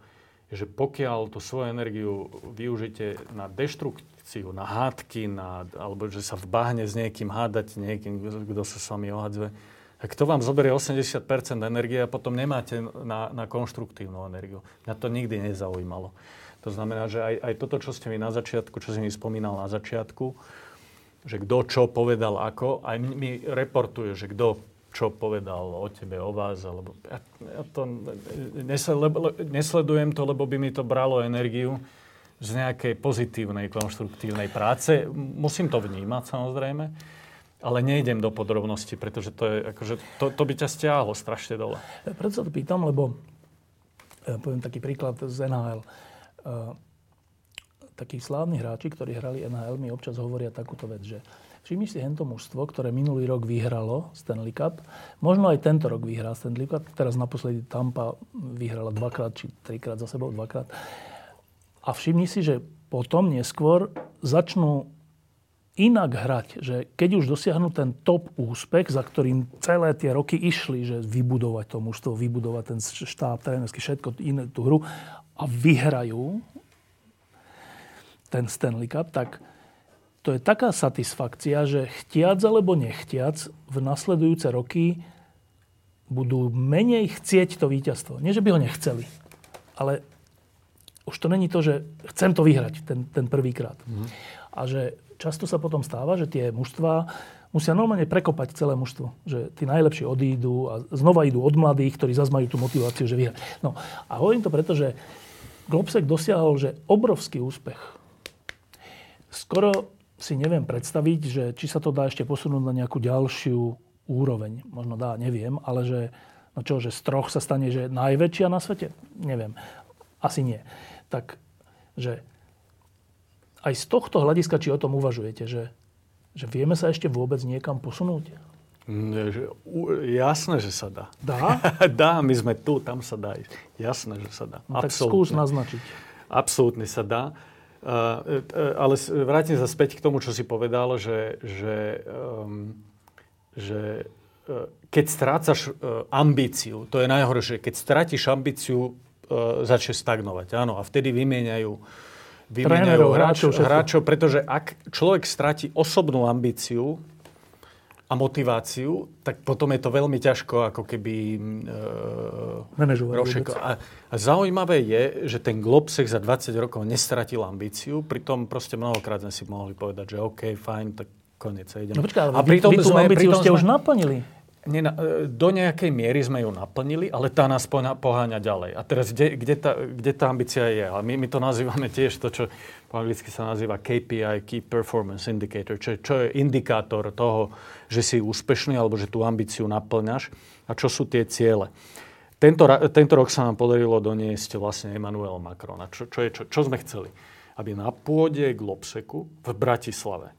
Speaker 2: je, že pokiaľ tú svoju energiu využite na deštrukciu, na hádky, na, alebo že sa v bahne s niekým hádať, niekým, kto sa s vami ohadzuje, tak to vám zoberie 80% energie a potom nemáte na, na konštruktívnu energiu. Mňa to nikdy nezaujímalo. To znamená, že aj, aj toto, čo ste mi na začiatku, čo si mi spomínal na začiatku, že kto čo povedal ako, aj mi reportuje, že kto čo povedal o tebe, o vás, alebo ja, ja to nesledujem to, lebo by mi to bralo energiu z nejakej pozitívnej, konštruktívnej práce. Musím to vnímať samozrejme, ale nejdem do podrobností, pretože to, je, akože, to, to by ťa stiahlo strašne dole.
Speaker 1: Preto sa to pýtam, lebo ja poviem taký príklad z NHL. Takí slávni hráči, ktorí hrali NHL, mi občas hovoria takúto vec, že všimni si hento mužstvo, ktoré minulý rok vyhralo Stanley Cup, možno aj tento rok vyhrá Stanley Cup, teraz naposledy Tampa vyhrala dvakrát, či trikrát za sebou, dvakrát. A všimni si, že potom neskôr začnú inak hrať, že keď už dosiahnu ten top úspech, za ktorým celé tie roky išli, že vybudovať to mužstvo, vybudovať ten štáb, trénerský, všetko iné tú hru a vyhrajú ten Stanley Cup, tak to je taká satisfakcia, že chtiac alebo nechtiac v nasledujúce roky budú menej chcieť to víťazstvo. Nie, že by ho nechceli, ale už to není to, že chcem to vyhrať ten, ten prvýkrát. Mm. A že často sa potom stáva, že tie mužstva musia normálne prekopať celé mužstvo. Že tí najlepší odídu a znova idú od mladých, ktorí zase majú tú motiváciu, že vyhrať. No a hovorím to preto, že Globsek dosiahol že obrovský úspech skoro si neviem predstaviť, že či sa to dá ešte posunúť na nejakú ďalšiu úroveň. Možno dá, neviem, ale že, no čo, že z troch sa stane, že najväčšia na svete? Neviem. Asi nie. Tak, že aj z tohto hľadiska, či o tom uvažujete, že, že vieme sa ešte vôbec niekam posunúť?
Speaker 2: Jasné, že sa dá.
Speaker 1: Dá? [laughs]
Speaker 2: dá, my sme tu, tam sa dá. Jasné, že sa dá.
Speaker 1: No, tak skús naznačiť.
Speaker 2: Absolútne sa dá. Uh, ale vrátim sa späť k tomu, čo si povedal, že, že, um, že uh, keď strácaš ambíciu, to je najhoršie, keď strátiš ambíciu, uh, začne stagnovať. Áno, a vtedy vymieňajú, vymieňajú hráčov, hráčov, pretože ak človek stráti osobnú ambíciu, a motiváciu, tak potom je to veľmi ťažko ako keby
Speaker 1: e,
Speaker 2: A, a zaujímavé je, že ten Globsek za 20 rokov nestratil ambíciu, pritom proste mnohokrát sme si mohli povedať, že OK, fajn, tak koniec, ideme.
Speaker 1: No počkaj, ale a pritom vy, vy tú sme, ambíciu ste sme, už naplnili.
Speaker 2: E, do nejakej miery sme ju naplnili, ale tá nás poháňa ďalej. A teraz, kde, kde, tá, kde tá ambícia je? A my, my to nazývame tiež to, čo po anglicky sa nazýva KPI, Key Performance Indicator, čo, čo je indikátor toho, že si úspešný alebo že tú ambíciu naplňaš a čo sú tie ciele. Tento, tento rok sa nám podarilo doniesť vlastne Emmanuel Macron. A čo, čo, je, čo, čo sme chceli? Aby na pôde Globseku v Bratislave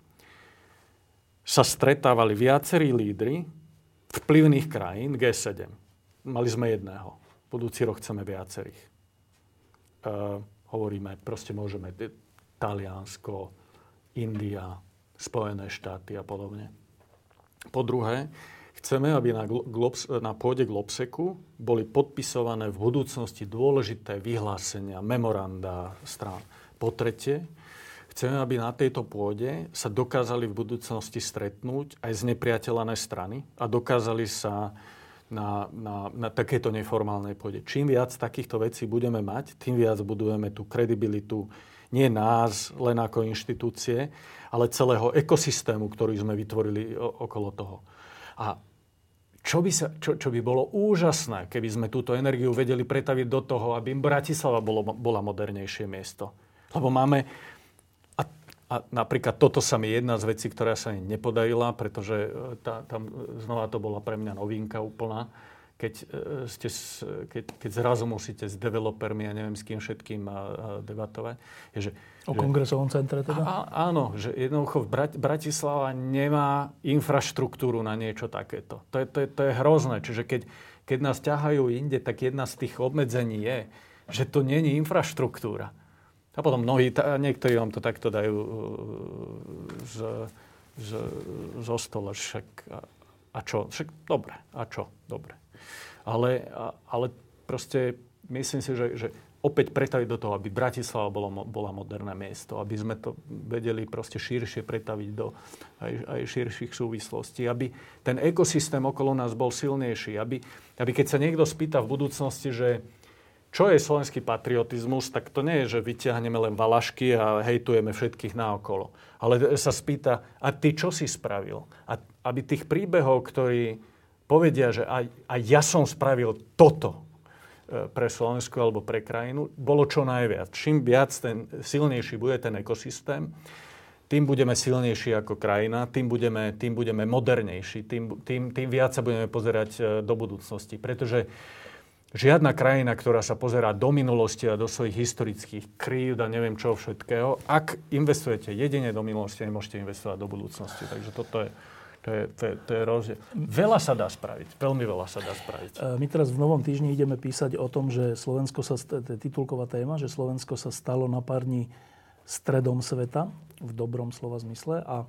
Speaker 2: sa stretávali viacerí lídry vplyvných krajín G7. Mali sme jedného. Budúci rok chceme viacerých. Uh, hovoríme, proste môžeme Taliansko, India, Spojené štáty a podobne. Po druhé, chceme, aby na, Globs, na pôde Globseku boli podpisované v budúcnosti dôležité vyhlásenia, memoranda strán. Po tretie, chceme, aby na tejto pôde sa dokázali v budúcnosti stretnúť aj z nepriateľané strany a dokázali sa na, na, na takéto neformálnej pôde. Čím viac takýchto vecí budeme mať, tým viac budujeme tú kredibilitu nie nás len ako inštitúcie, ale celého ekosystému, ktorý sme vytvorili okolo toho. A čo by, sa, čo, čo by bolo úžasné, keby sme túto energiu vedeli pretaviť do toho, aby Bratislava bolo, bola modernejšie miesto. Lebo máme... A, napríklad toto sa mi jedna z vecí, ktorá sa mi nepodarila, pretože e, tá, tam znova to bola pre mňa novinka úplná keď, e, ste, keď, keď zrazu musíte s developermi a neviem s kým všetkým a, a debatovať. Je, že,
Speaker 1: o že, kongresovom centre teda?
Speaker 2: A, áno, že jednoducho Brat, Bratislava nemá infraštruktúru na niečo takéto. To je, to je, to je hrozné. Čiže keď, keď nás ťahajú inde, tak jedna z tých obmedzení je, že to není infraštruktúra. A potom mnohí, niektorí vám to takto dajú e, z, z, zo stola. Však, a, a čo? Však dobre. A čo? Dobre. Ale, ale proste myslím si, že, že opäť pretaviť do toho, aby Bratislava bolo, bola moderné miesto, aby sme to vedeli proste širšie pretaviť do aj, aj širších súvislostí, aby ten ekosystém okolo nás bol silnejší, aby, aby keď sa niekto spýta v budúcnosti, že čo je slovenský patriotizmus, tak to nie je, že vyťahneme len valašky a hejtujeme všetkých naokolo. Ale sa spýta, a ty čo si spravil? A aby tých príbehov, ktorí povedia, že aj, aj ja som spravil toto e, pre Slovensku alebo pre krajinu, bolo čo najviac. Čím viac ten silnejší bude ten ekosystém, tým budeme silnejší ako krajina, tým budeme, tým budeme modernejší, tým, tým, tým viac sa budeme pozerať e, do budúcnosti. Pretože žiadna krajina, ktorá sa pozerá do minulosti a do svojich historických krívd a neviem čo všetkého, ak investujete jedine do minulosti, nemôžete investovať do budúcnosti. Takže toto je, to je, to, je, to je rozdiel. Veľa sa dá spraviť. Veľmi veľa sa dá spraviť.
Speaker 1: E, my teraz v novom týždni ideme písať o tom, že Slovensko sa, to je titulková téma, že Slovensko sa stalo na pár dní stredom sveta, v dobrom slova zmysle. A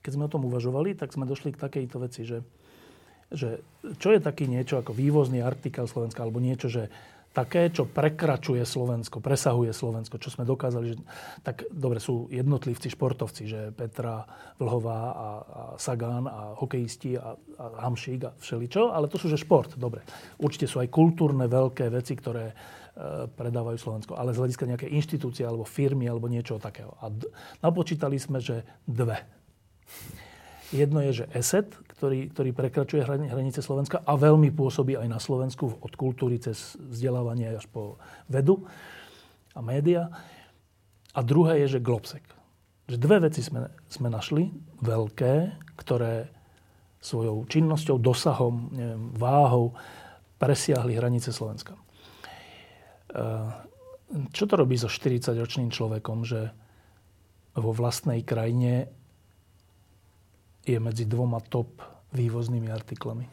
Speaker 1: keď sme o tom uvažovali, tak sme došli k takejto veci, že, že čo je taký niečo ako vývozný artikel Slovenska, alebo niečo, že také, čo prekračuje Slovensko, presahuje Slovensko, čo sme dokázali, že, tak dobre, sú jednotlivci, športovci, že Petra Vlhová a, a Sagan a hokejisti a, a Hamšík a všeličo, ale to sú že šport, dobre. Určite sú aj kultúrne veľké veci, ktoré e, predávajú Slovensko, ale z hľadiska nejaké inštitúcie alebo firmy alebo niečo takého. A d- napočítali sme, že dve. Jedno je, že ESET, ktorý, ktorý prekračuje hranice Slovenska a veľmi pôsobí aj na Slovensku od kultúry cez vzdelávanie až po vedu a média. A druhé je, že Globsek. Že dve veci sme, sme našli, veľké, ktoré svojou činnosťou, dosahom, neviem, váhou presiahli hranice Slovenska. E, čo to robí so 40-ročným človekom, že vo vlastnej krajine je medzi dvoma top vývoznými artiklami?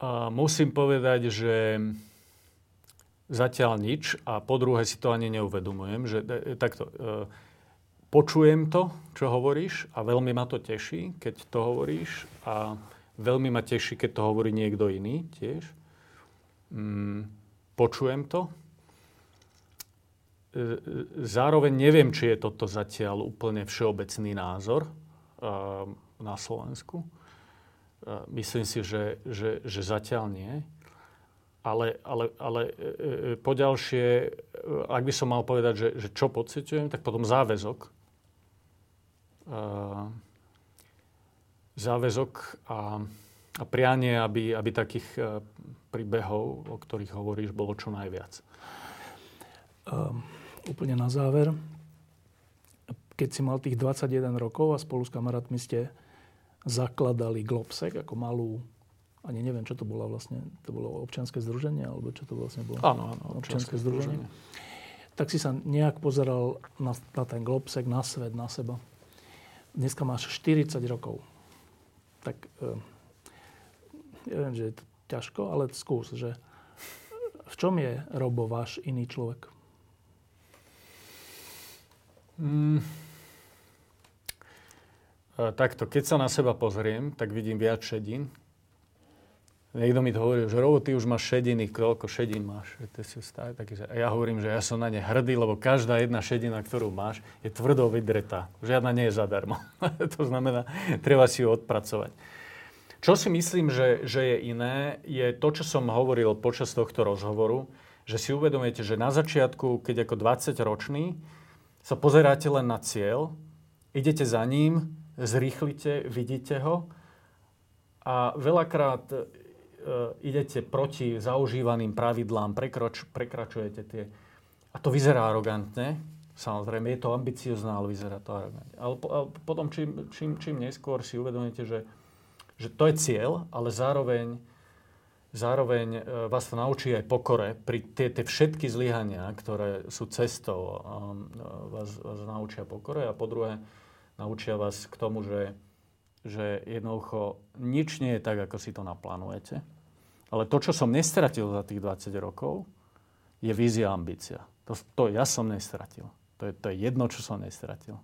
Speaker 2: A musím povedať, že zatiaľ nič a po druhé si to ani neuvedomujem, že e, takto, e, počujem to, čo hovoríš a veľmi ma to teší, keď to hovoríš a veľmi ma teší, keď to hovorí niekto iný tiež. Mm, počujem to. E, zároveň neviem, či je toto zatiaľ úplne všeobecný názor na Slovensku. Ehm, myslím si, že, že, že zatiaľ nie. Ale, ale, ale e, e, poďalšie, e, ak by som mal povedať, že, že čo pociťujem, tak potom záväzok. Ehm, záväzok a, a prianie, aby, aby takých príbehov, o ktorých hovoríš, bolo čo najviac.
Speaker 1: Um, úplne na záver keď si mal tých 21 rokov a spolu s kamarátmi ste zakladali Globsek ako malú, ani neviem, čo to bolo vlastne, to bolo občianske združenie, alebo čo to vlastne bolo?
Speaker 2: Áno, áno, občianske združenie.
Speaker 1: Tak si sa nejak pozeral na, na ten Globsek, na svet, na seba. dneska máš 40 rokov. Tak ja viem, že je to ťažko, ale skús, že v čom je Robo váš iný človek? Mm.
Speaker 2: Takto, keď sa na seba pozriem, tak vidím viac šedín. Niekto mi to hovorí, že Robo, ty už máš šediny, koľko šedín máš? A ja hovorím, že ja som na ne hrdý, lebo každá jedna šedina, ktorú máš, je tvrdo vydretá. Žiadna nie je zadarmo. [laughs] to znamená, treba si ju odpracovať. Čo si myslím, že, že je iné, je to, čo som hovoril počas tohto rozhovoru, že si uvedomujete, že na začiatku, keď ako 20-ročný, sa pozeráte len na cieľ, idete za ním, zrýchlite, vidíte ho a veľakrát E, idete proti zaužívaným pravidlám, prekroč, prekračujete tie... A to vyzerá arogantne, samozrejme, je to ambiciozná, ale vyzerá to arogantne. Ale, ale potom, čím, čím, čím neskôr si uvedomíte, že, že to je cieľ, ale zároveň, zároveň e, vás to naučí aj pokore. Pri tie, tie všetky zlyhania, ktoré sú cestou, vás, vás naučia pokore. A po druhé, naučia vás k tomu, že že jednoducho nič nie je tak, ako si to naplánujete. Ale to, čo som nestratil za tých 20 rokov, je vízia a ambícia. To, to ja som nestratil. To je, to je jedno, čo som nestratil.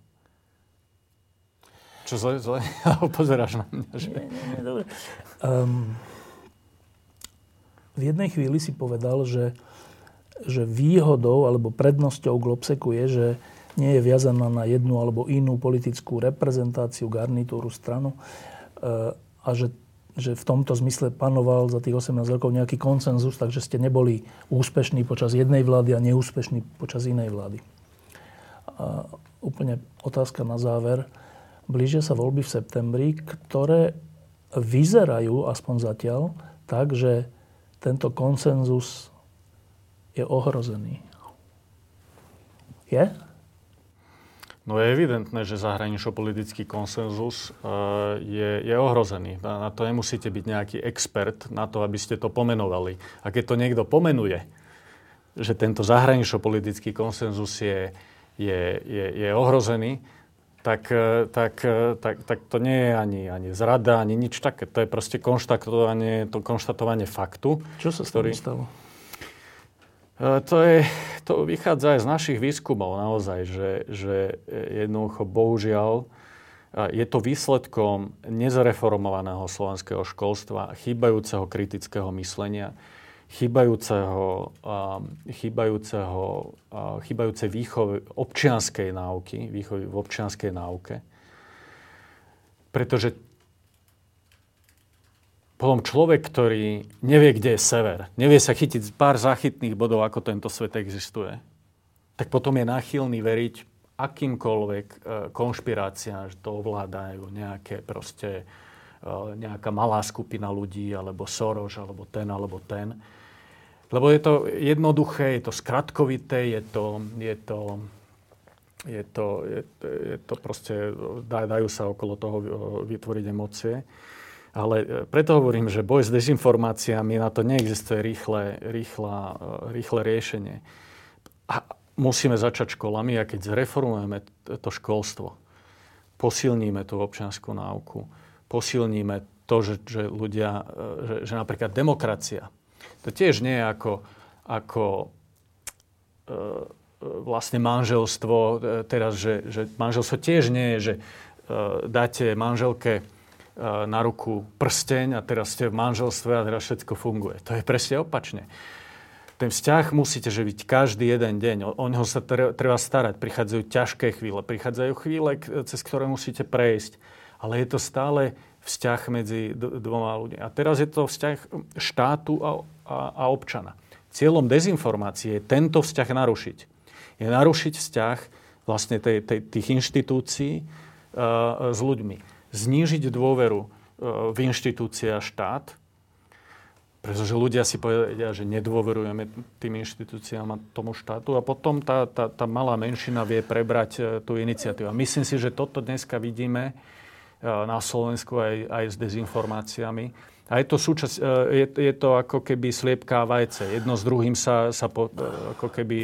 Speaker 2: Čo zle, zle? [laughs] Pozeráš na mňa, že... Nie, nie, nie. Um,
Speaker 1: v jednej chvíli si povedal, že, že výhodou alebo prednosťou Globseku je, že nie je viazaná na jednu alebo inú politickú reprezentáciu, garnitúru, stranu e, a že, že v tomto zmysle panoval za tých 18 rokov nejaký koncenzus, takže ste neboli úspešní počas jednej vlády a neúspešní počas inej vlády. A úplne otázka na záver. Blížia sa voľby v septembri, ktoré vyzerajú, aspoň zatiaľ, tak, že tento konsenzus je ohrozený. Je?
Speaker 2: No je evidentné, že zahranično-politický konsenzus e, je, je ohrozený. Na to nemusíte byť nejaký expert na to, aby ste to pomenovali. A keď to niekto pomenuje, že tento zahranično-politický konsenzus je, je, je, je ohrozený, tak, e, tak, e, tak, tak to nie je ani, ani zrada, ani nič také. To je proste konštatovanie, to konštatovanie faktu.
Speaker 1: Čo sa s tým stalo?
Speaker 2: E, to, je, to vychádza aj z našich výskumov naozaj, že, že jednoducho bohužiaľ je to výsledkom nezareformovaného slovenského školstva, chýbajúceho kritického myslenia, chýbajúceho, chýbajúceho, chýbajúcej výchovy občianskej náuky, výchovy v občianskej náuke. Pretože potom človek, ktorý nevie, kde je sever, nevie sa chytiť z pár záchytných bodov, ako tento svet existuje, tak potom je náchylný veriť akýmkoľvek e, konšpiráciám, že to ovládajú nejaké proste, e, nejaká malá skupina ľudí, alebo Soros, alebo ten, alebo ten. Lebo je to jednoduché, je to skratkovité, je to, je to, je to, je, je to proste, dajú sa okolo toho vytvoriť emócie. Ale e, preto hovorím, že boj s dezinformáciami, na to neexistuje rýchle, rýchle, rýchle riešenie. A musíme začať školami a keď zreformujeme to školstvo, posilníme tú občianskú náuku, posilníme to, že, že ľudia, e, že, že napríklad demokracia, to tiež nie je ako, ako e, vlastne manželstvo, teraz, že, že manželstvo tiež nie je, že dáte manželke E, na ruku prsteň a teraz ste v manželstve a teraz všetko funguje. To je presne opačne. Ten vzťah musíte živiť každý jeden deň. O, o neho sa treba starať. Prichádzajú ťažké chvíle, prichádzajú chvíle, cez ktoré musíte prejsť. Ale je to stále vzťah medzi dvoma ľuďmi. A teraz je to vzťah štátu a, a, a občana. Cieľom dezinformácie je tento vzťah narušiť. Je narušiť vzťah vlastne tej, tej, tých inštitúcií uh, s ľuďmi znížiť dôveru e, v inštitúcie a štát, pretože ľudia si povedia, že nedôverujeme tým inštitúciám a tomu štátu a potom tá, tá, tá malá menšina vie prebrať e, tú iniciatívu. A myslím si, že toto dneska vidíme e, na Slovensku aj, aj s dezinformáciami. A je to, súčasť, je, je to ako keby sliepka a vajce. Jedno s druhým sa, sa po, ako keby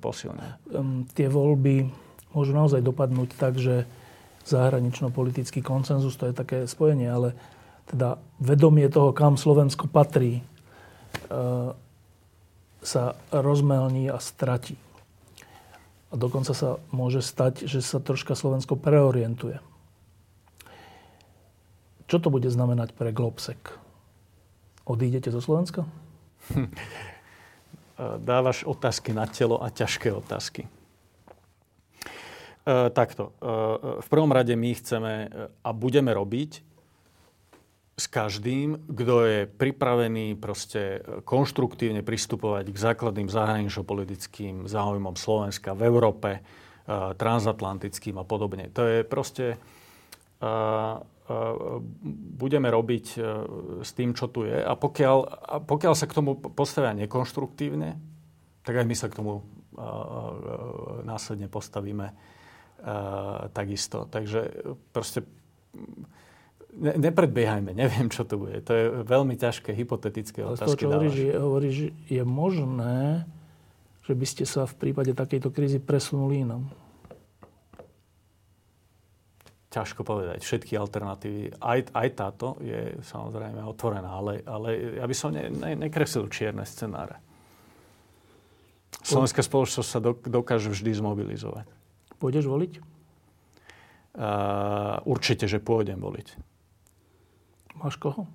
Speaker 2: posilňuje.
Speaker 1: Tie voľby môžu naozaj dopadnúť tak, že zahranično-politický koncenzus, to je také spojenie, ale teda vedomie toho, kam Slovensko patrí, e, sa rozmelní a stratí. A dokonca sa môže stať, že sa troška Slovensko preorientuje. Čo to bude znamenať pre Globsek? Odídete zo Slovenska?
Speaker 2: Dávaš otázky na telo a ťažké otázky. E, takto. E, v prvom rade my chceme a budeme robiť s každým, kto je pripravený proste konštruktívne pristupovať k základným zahranično-politickým záujmom Slovenska v Európe, e, transatlantickým a podobne. To je proste... budeme robiť s tým, čo tu je. A pokiaľ, a pokiaľ sa k tomu postavia nekonštruktívne, tak aj my sa k tomu následne postavíme takisto. Takže proste ne, nepredbiehajme, neviem, čo to bude. To je veľmi ťažké, hypotetické
Speaker 1: Ale
Speaker 2: otázky.
Speaker 1: To, čo hovoríš, je, hovoríš, je možné, že by ste sa v prípade takejto krízy presunuli inam.
Speaker 2: Ťažko povedať. Všetky alternatívy, aj, aj táto je samozrejme otvorená, ale, ale ja by som ne, ne, nekreslil čierne scenáre. Slovenská spoločnosť sa dokáže vždy zmobilizovať.
Speaker 1: Pôjdeš voliť?
Speaker 2: Uh, určite, že pôjdem voliť.
Speaker 1: Máš koho?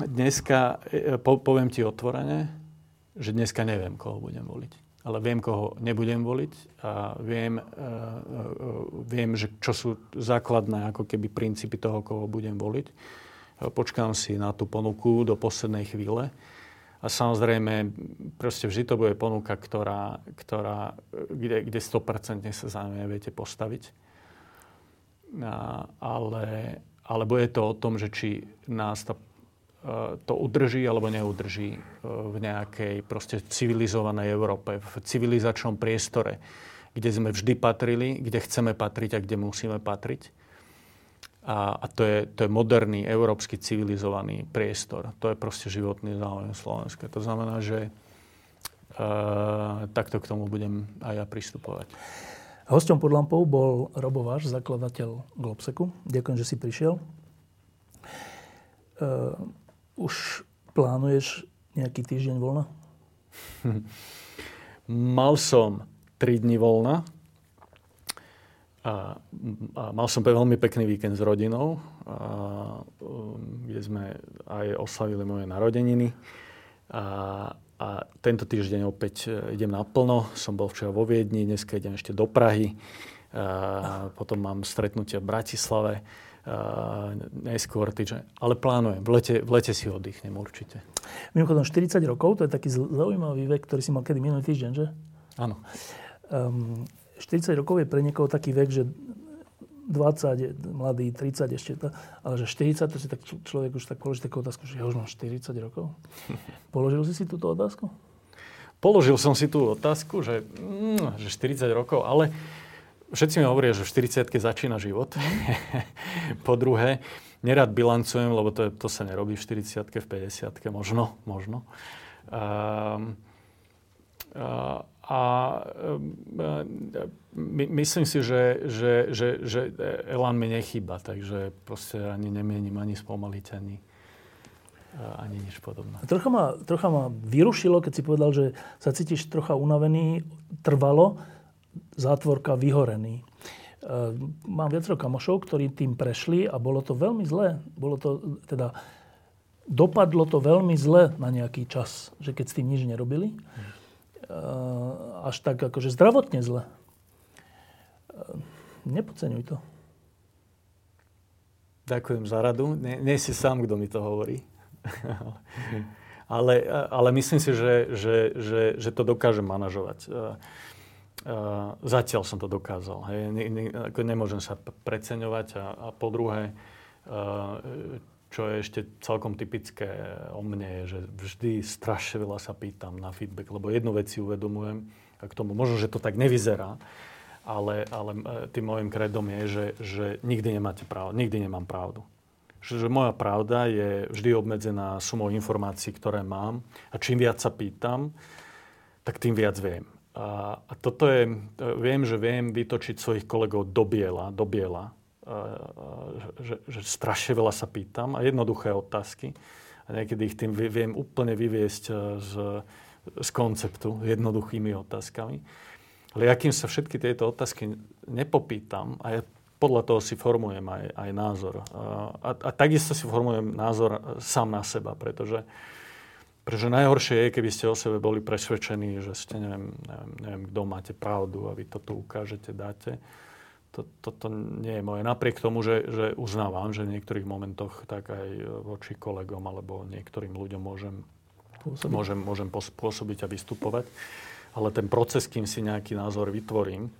Speaker 2: Dneska, e, po, poviem ti otvorene, že dneska neviem, koho budem voliť. Ale viem, koho nebudem voliť a viem, uh, uh, viem že čo sú základné ako keby princípy toho, koho budem voliť. Počkám si na tú ponuku do poslednej chvíle a samozrejme, proste vždy to bude ponuka, ktorá, ktorá, kde, kde 100% sa za ňu neviete postaviť. A, ale, ale bude to o tom, že či nás to, e, to udrží alebo neudrží e, v nejakej proste civilizovanej Európe, v civilizačnom priestore, kde sme vždy patrili, kde chceme patriť a kde musíme patriť. A, a to, je, to je moderný, európsky civilizovaný priestor. To je proste životný záujem Slovenska. To znamená, že e, takto k tomu budem aj ja pristupovať.
Speaker 1: Hosťom pod lampou bol Robo Váš, zakladateľ Globseku. Ďakujem, že si prišiel. E, už plánuješ nejaký týždeň voľna? [laughs]
Speaker 2: Mal som 3 dní voľna, a, a mal som veľmi pekný víkend s rodinou, a, um, kde sme aj oslavili moje narodeniny. A, a tento týždeň opäť e, idem naplno. Som bol včera vo Viedni, dneska idem ešte do Prahy. A, potom mám stretnutia v Bratislave. A, neskôr týždeň. Ale plánujem. V lete, v lete si oddychnem určite.
Speaker 1: Mimochodom 40 rokov, to je taký zaujímavý vek, ktorý si mal kedy minulý týždeň, že?
Speaker 2: Áno.
Speaker 1: Um, 40 rokov je pre niekoho taký vek, že 20, mladý, 30 ešte, to, ale že 40, to si tak človek už tak položí takú otázku, že ja už mám 40 rokov. [laughs] Položil si si túto otázku?
Speaker 2: Položil som si tú otázku, že, mm, že 40 rokov, ale všetci mi hovoria, že v 40 začína život. [laughs] po druhé, nerad bilancujem, lebo to, to sa nerobí v 40 v 50 možno, možno. Um, uh, a my, myslím si, že, že, že, že Elan mi nechýba, takže proste ani nemienim ani spomaliť, ani, ani nič podobné.
Speaker 1: Trocha ma, trocha ma vyrušilo, keď si povedal, že sa cítiš trocha unavený, trvalo, zátvorka vyhorený. E, mám viacero kamošov, ktorí tým prešli a bolo to veľmi zlé. Bolo to, teda, dopadlo to veľmi zle na nejaký čas, že keď s tým nič nerobili. Hmm až tak akože zdravotne zle. Eh, nepodceňuj to.
Speaker 2: Ďakujem za radu. Nie, nie si sám, kto mi to hovorí. [laughs] ale, ale myslím si, že, že, že, že to dokážem manažovať. Eh, zatiaľ som to dokázal. Nemôžem sa preceňovať a, a po druhé, čo je ešte celkom typické o mne, že vždy strašne veľa sa pýtam na feedback, lebo jednu vec si uvedomujem a k tomu, možno, že to tak nevyzerá, ale, ale e, tým môjim kredom je, že, že nikdy nemáte pravdu, nikdy nemám pravdu. Že, že moja pravda je vždy obmedzená sumou informácií, ktoré mám a čím viac sa pýtam, tak tým viac viem. A, a toto je, viem, že viem vytočiť svojich kolegov do biela, do biela, že, že strašne veľa sa pýtam a jednoduché otázky. A niekedy ich tým viem úplne vyviesť z, z konceptu jednoduchými otázkami. Ale akým sa všetky tieto otázky nepopýtam, a ja podľa toho si formujem aj, aj názor. A, a takisto si formujem názor sám na seba, pretože, pretože najhoršie je, keby ste o sebe boli presvedčení, že ste, neviem, neviem, neviem kto máte pravdu a vy to tu ukážete, dáte. To, toto nie je moje. Napriek tomu, že, že uznávam, že v niektorých momentoch tak aj voči kolegom alebo niektorým ľuďom môžem, môžem, môžem pôsobiť a vystupovať ale ten proces, kým si nejaký názor vytvorím,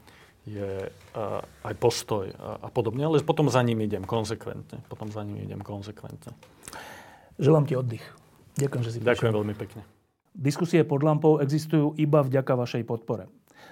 Speaker 2: je uh, aj postoj a, a podobne, ale potom za ním idem konsekventne. Potom za ním idem konsekventne.
Speaker 1: Želám ti oddych. Ďakujem, že si
Speaker 2: Ďakujem veľmi pekne.
Speaker 1: Diskusie pod lampou existujú iba vďaka vašej podpore.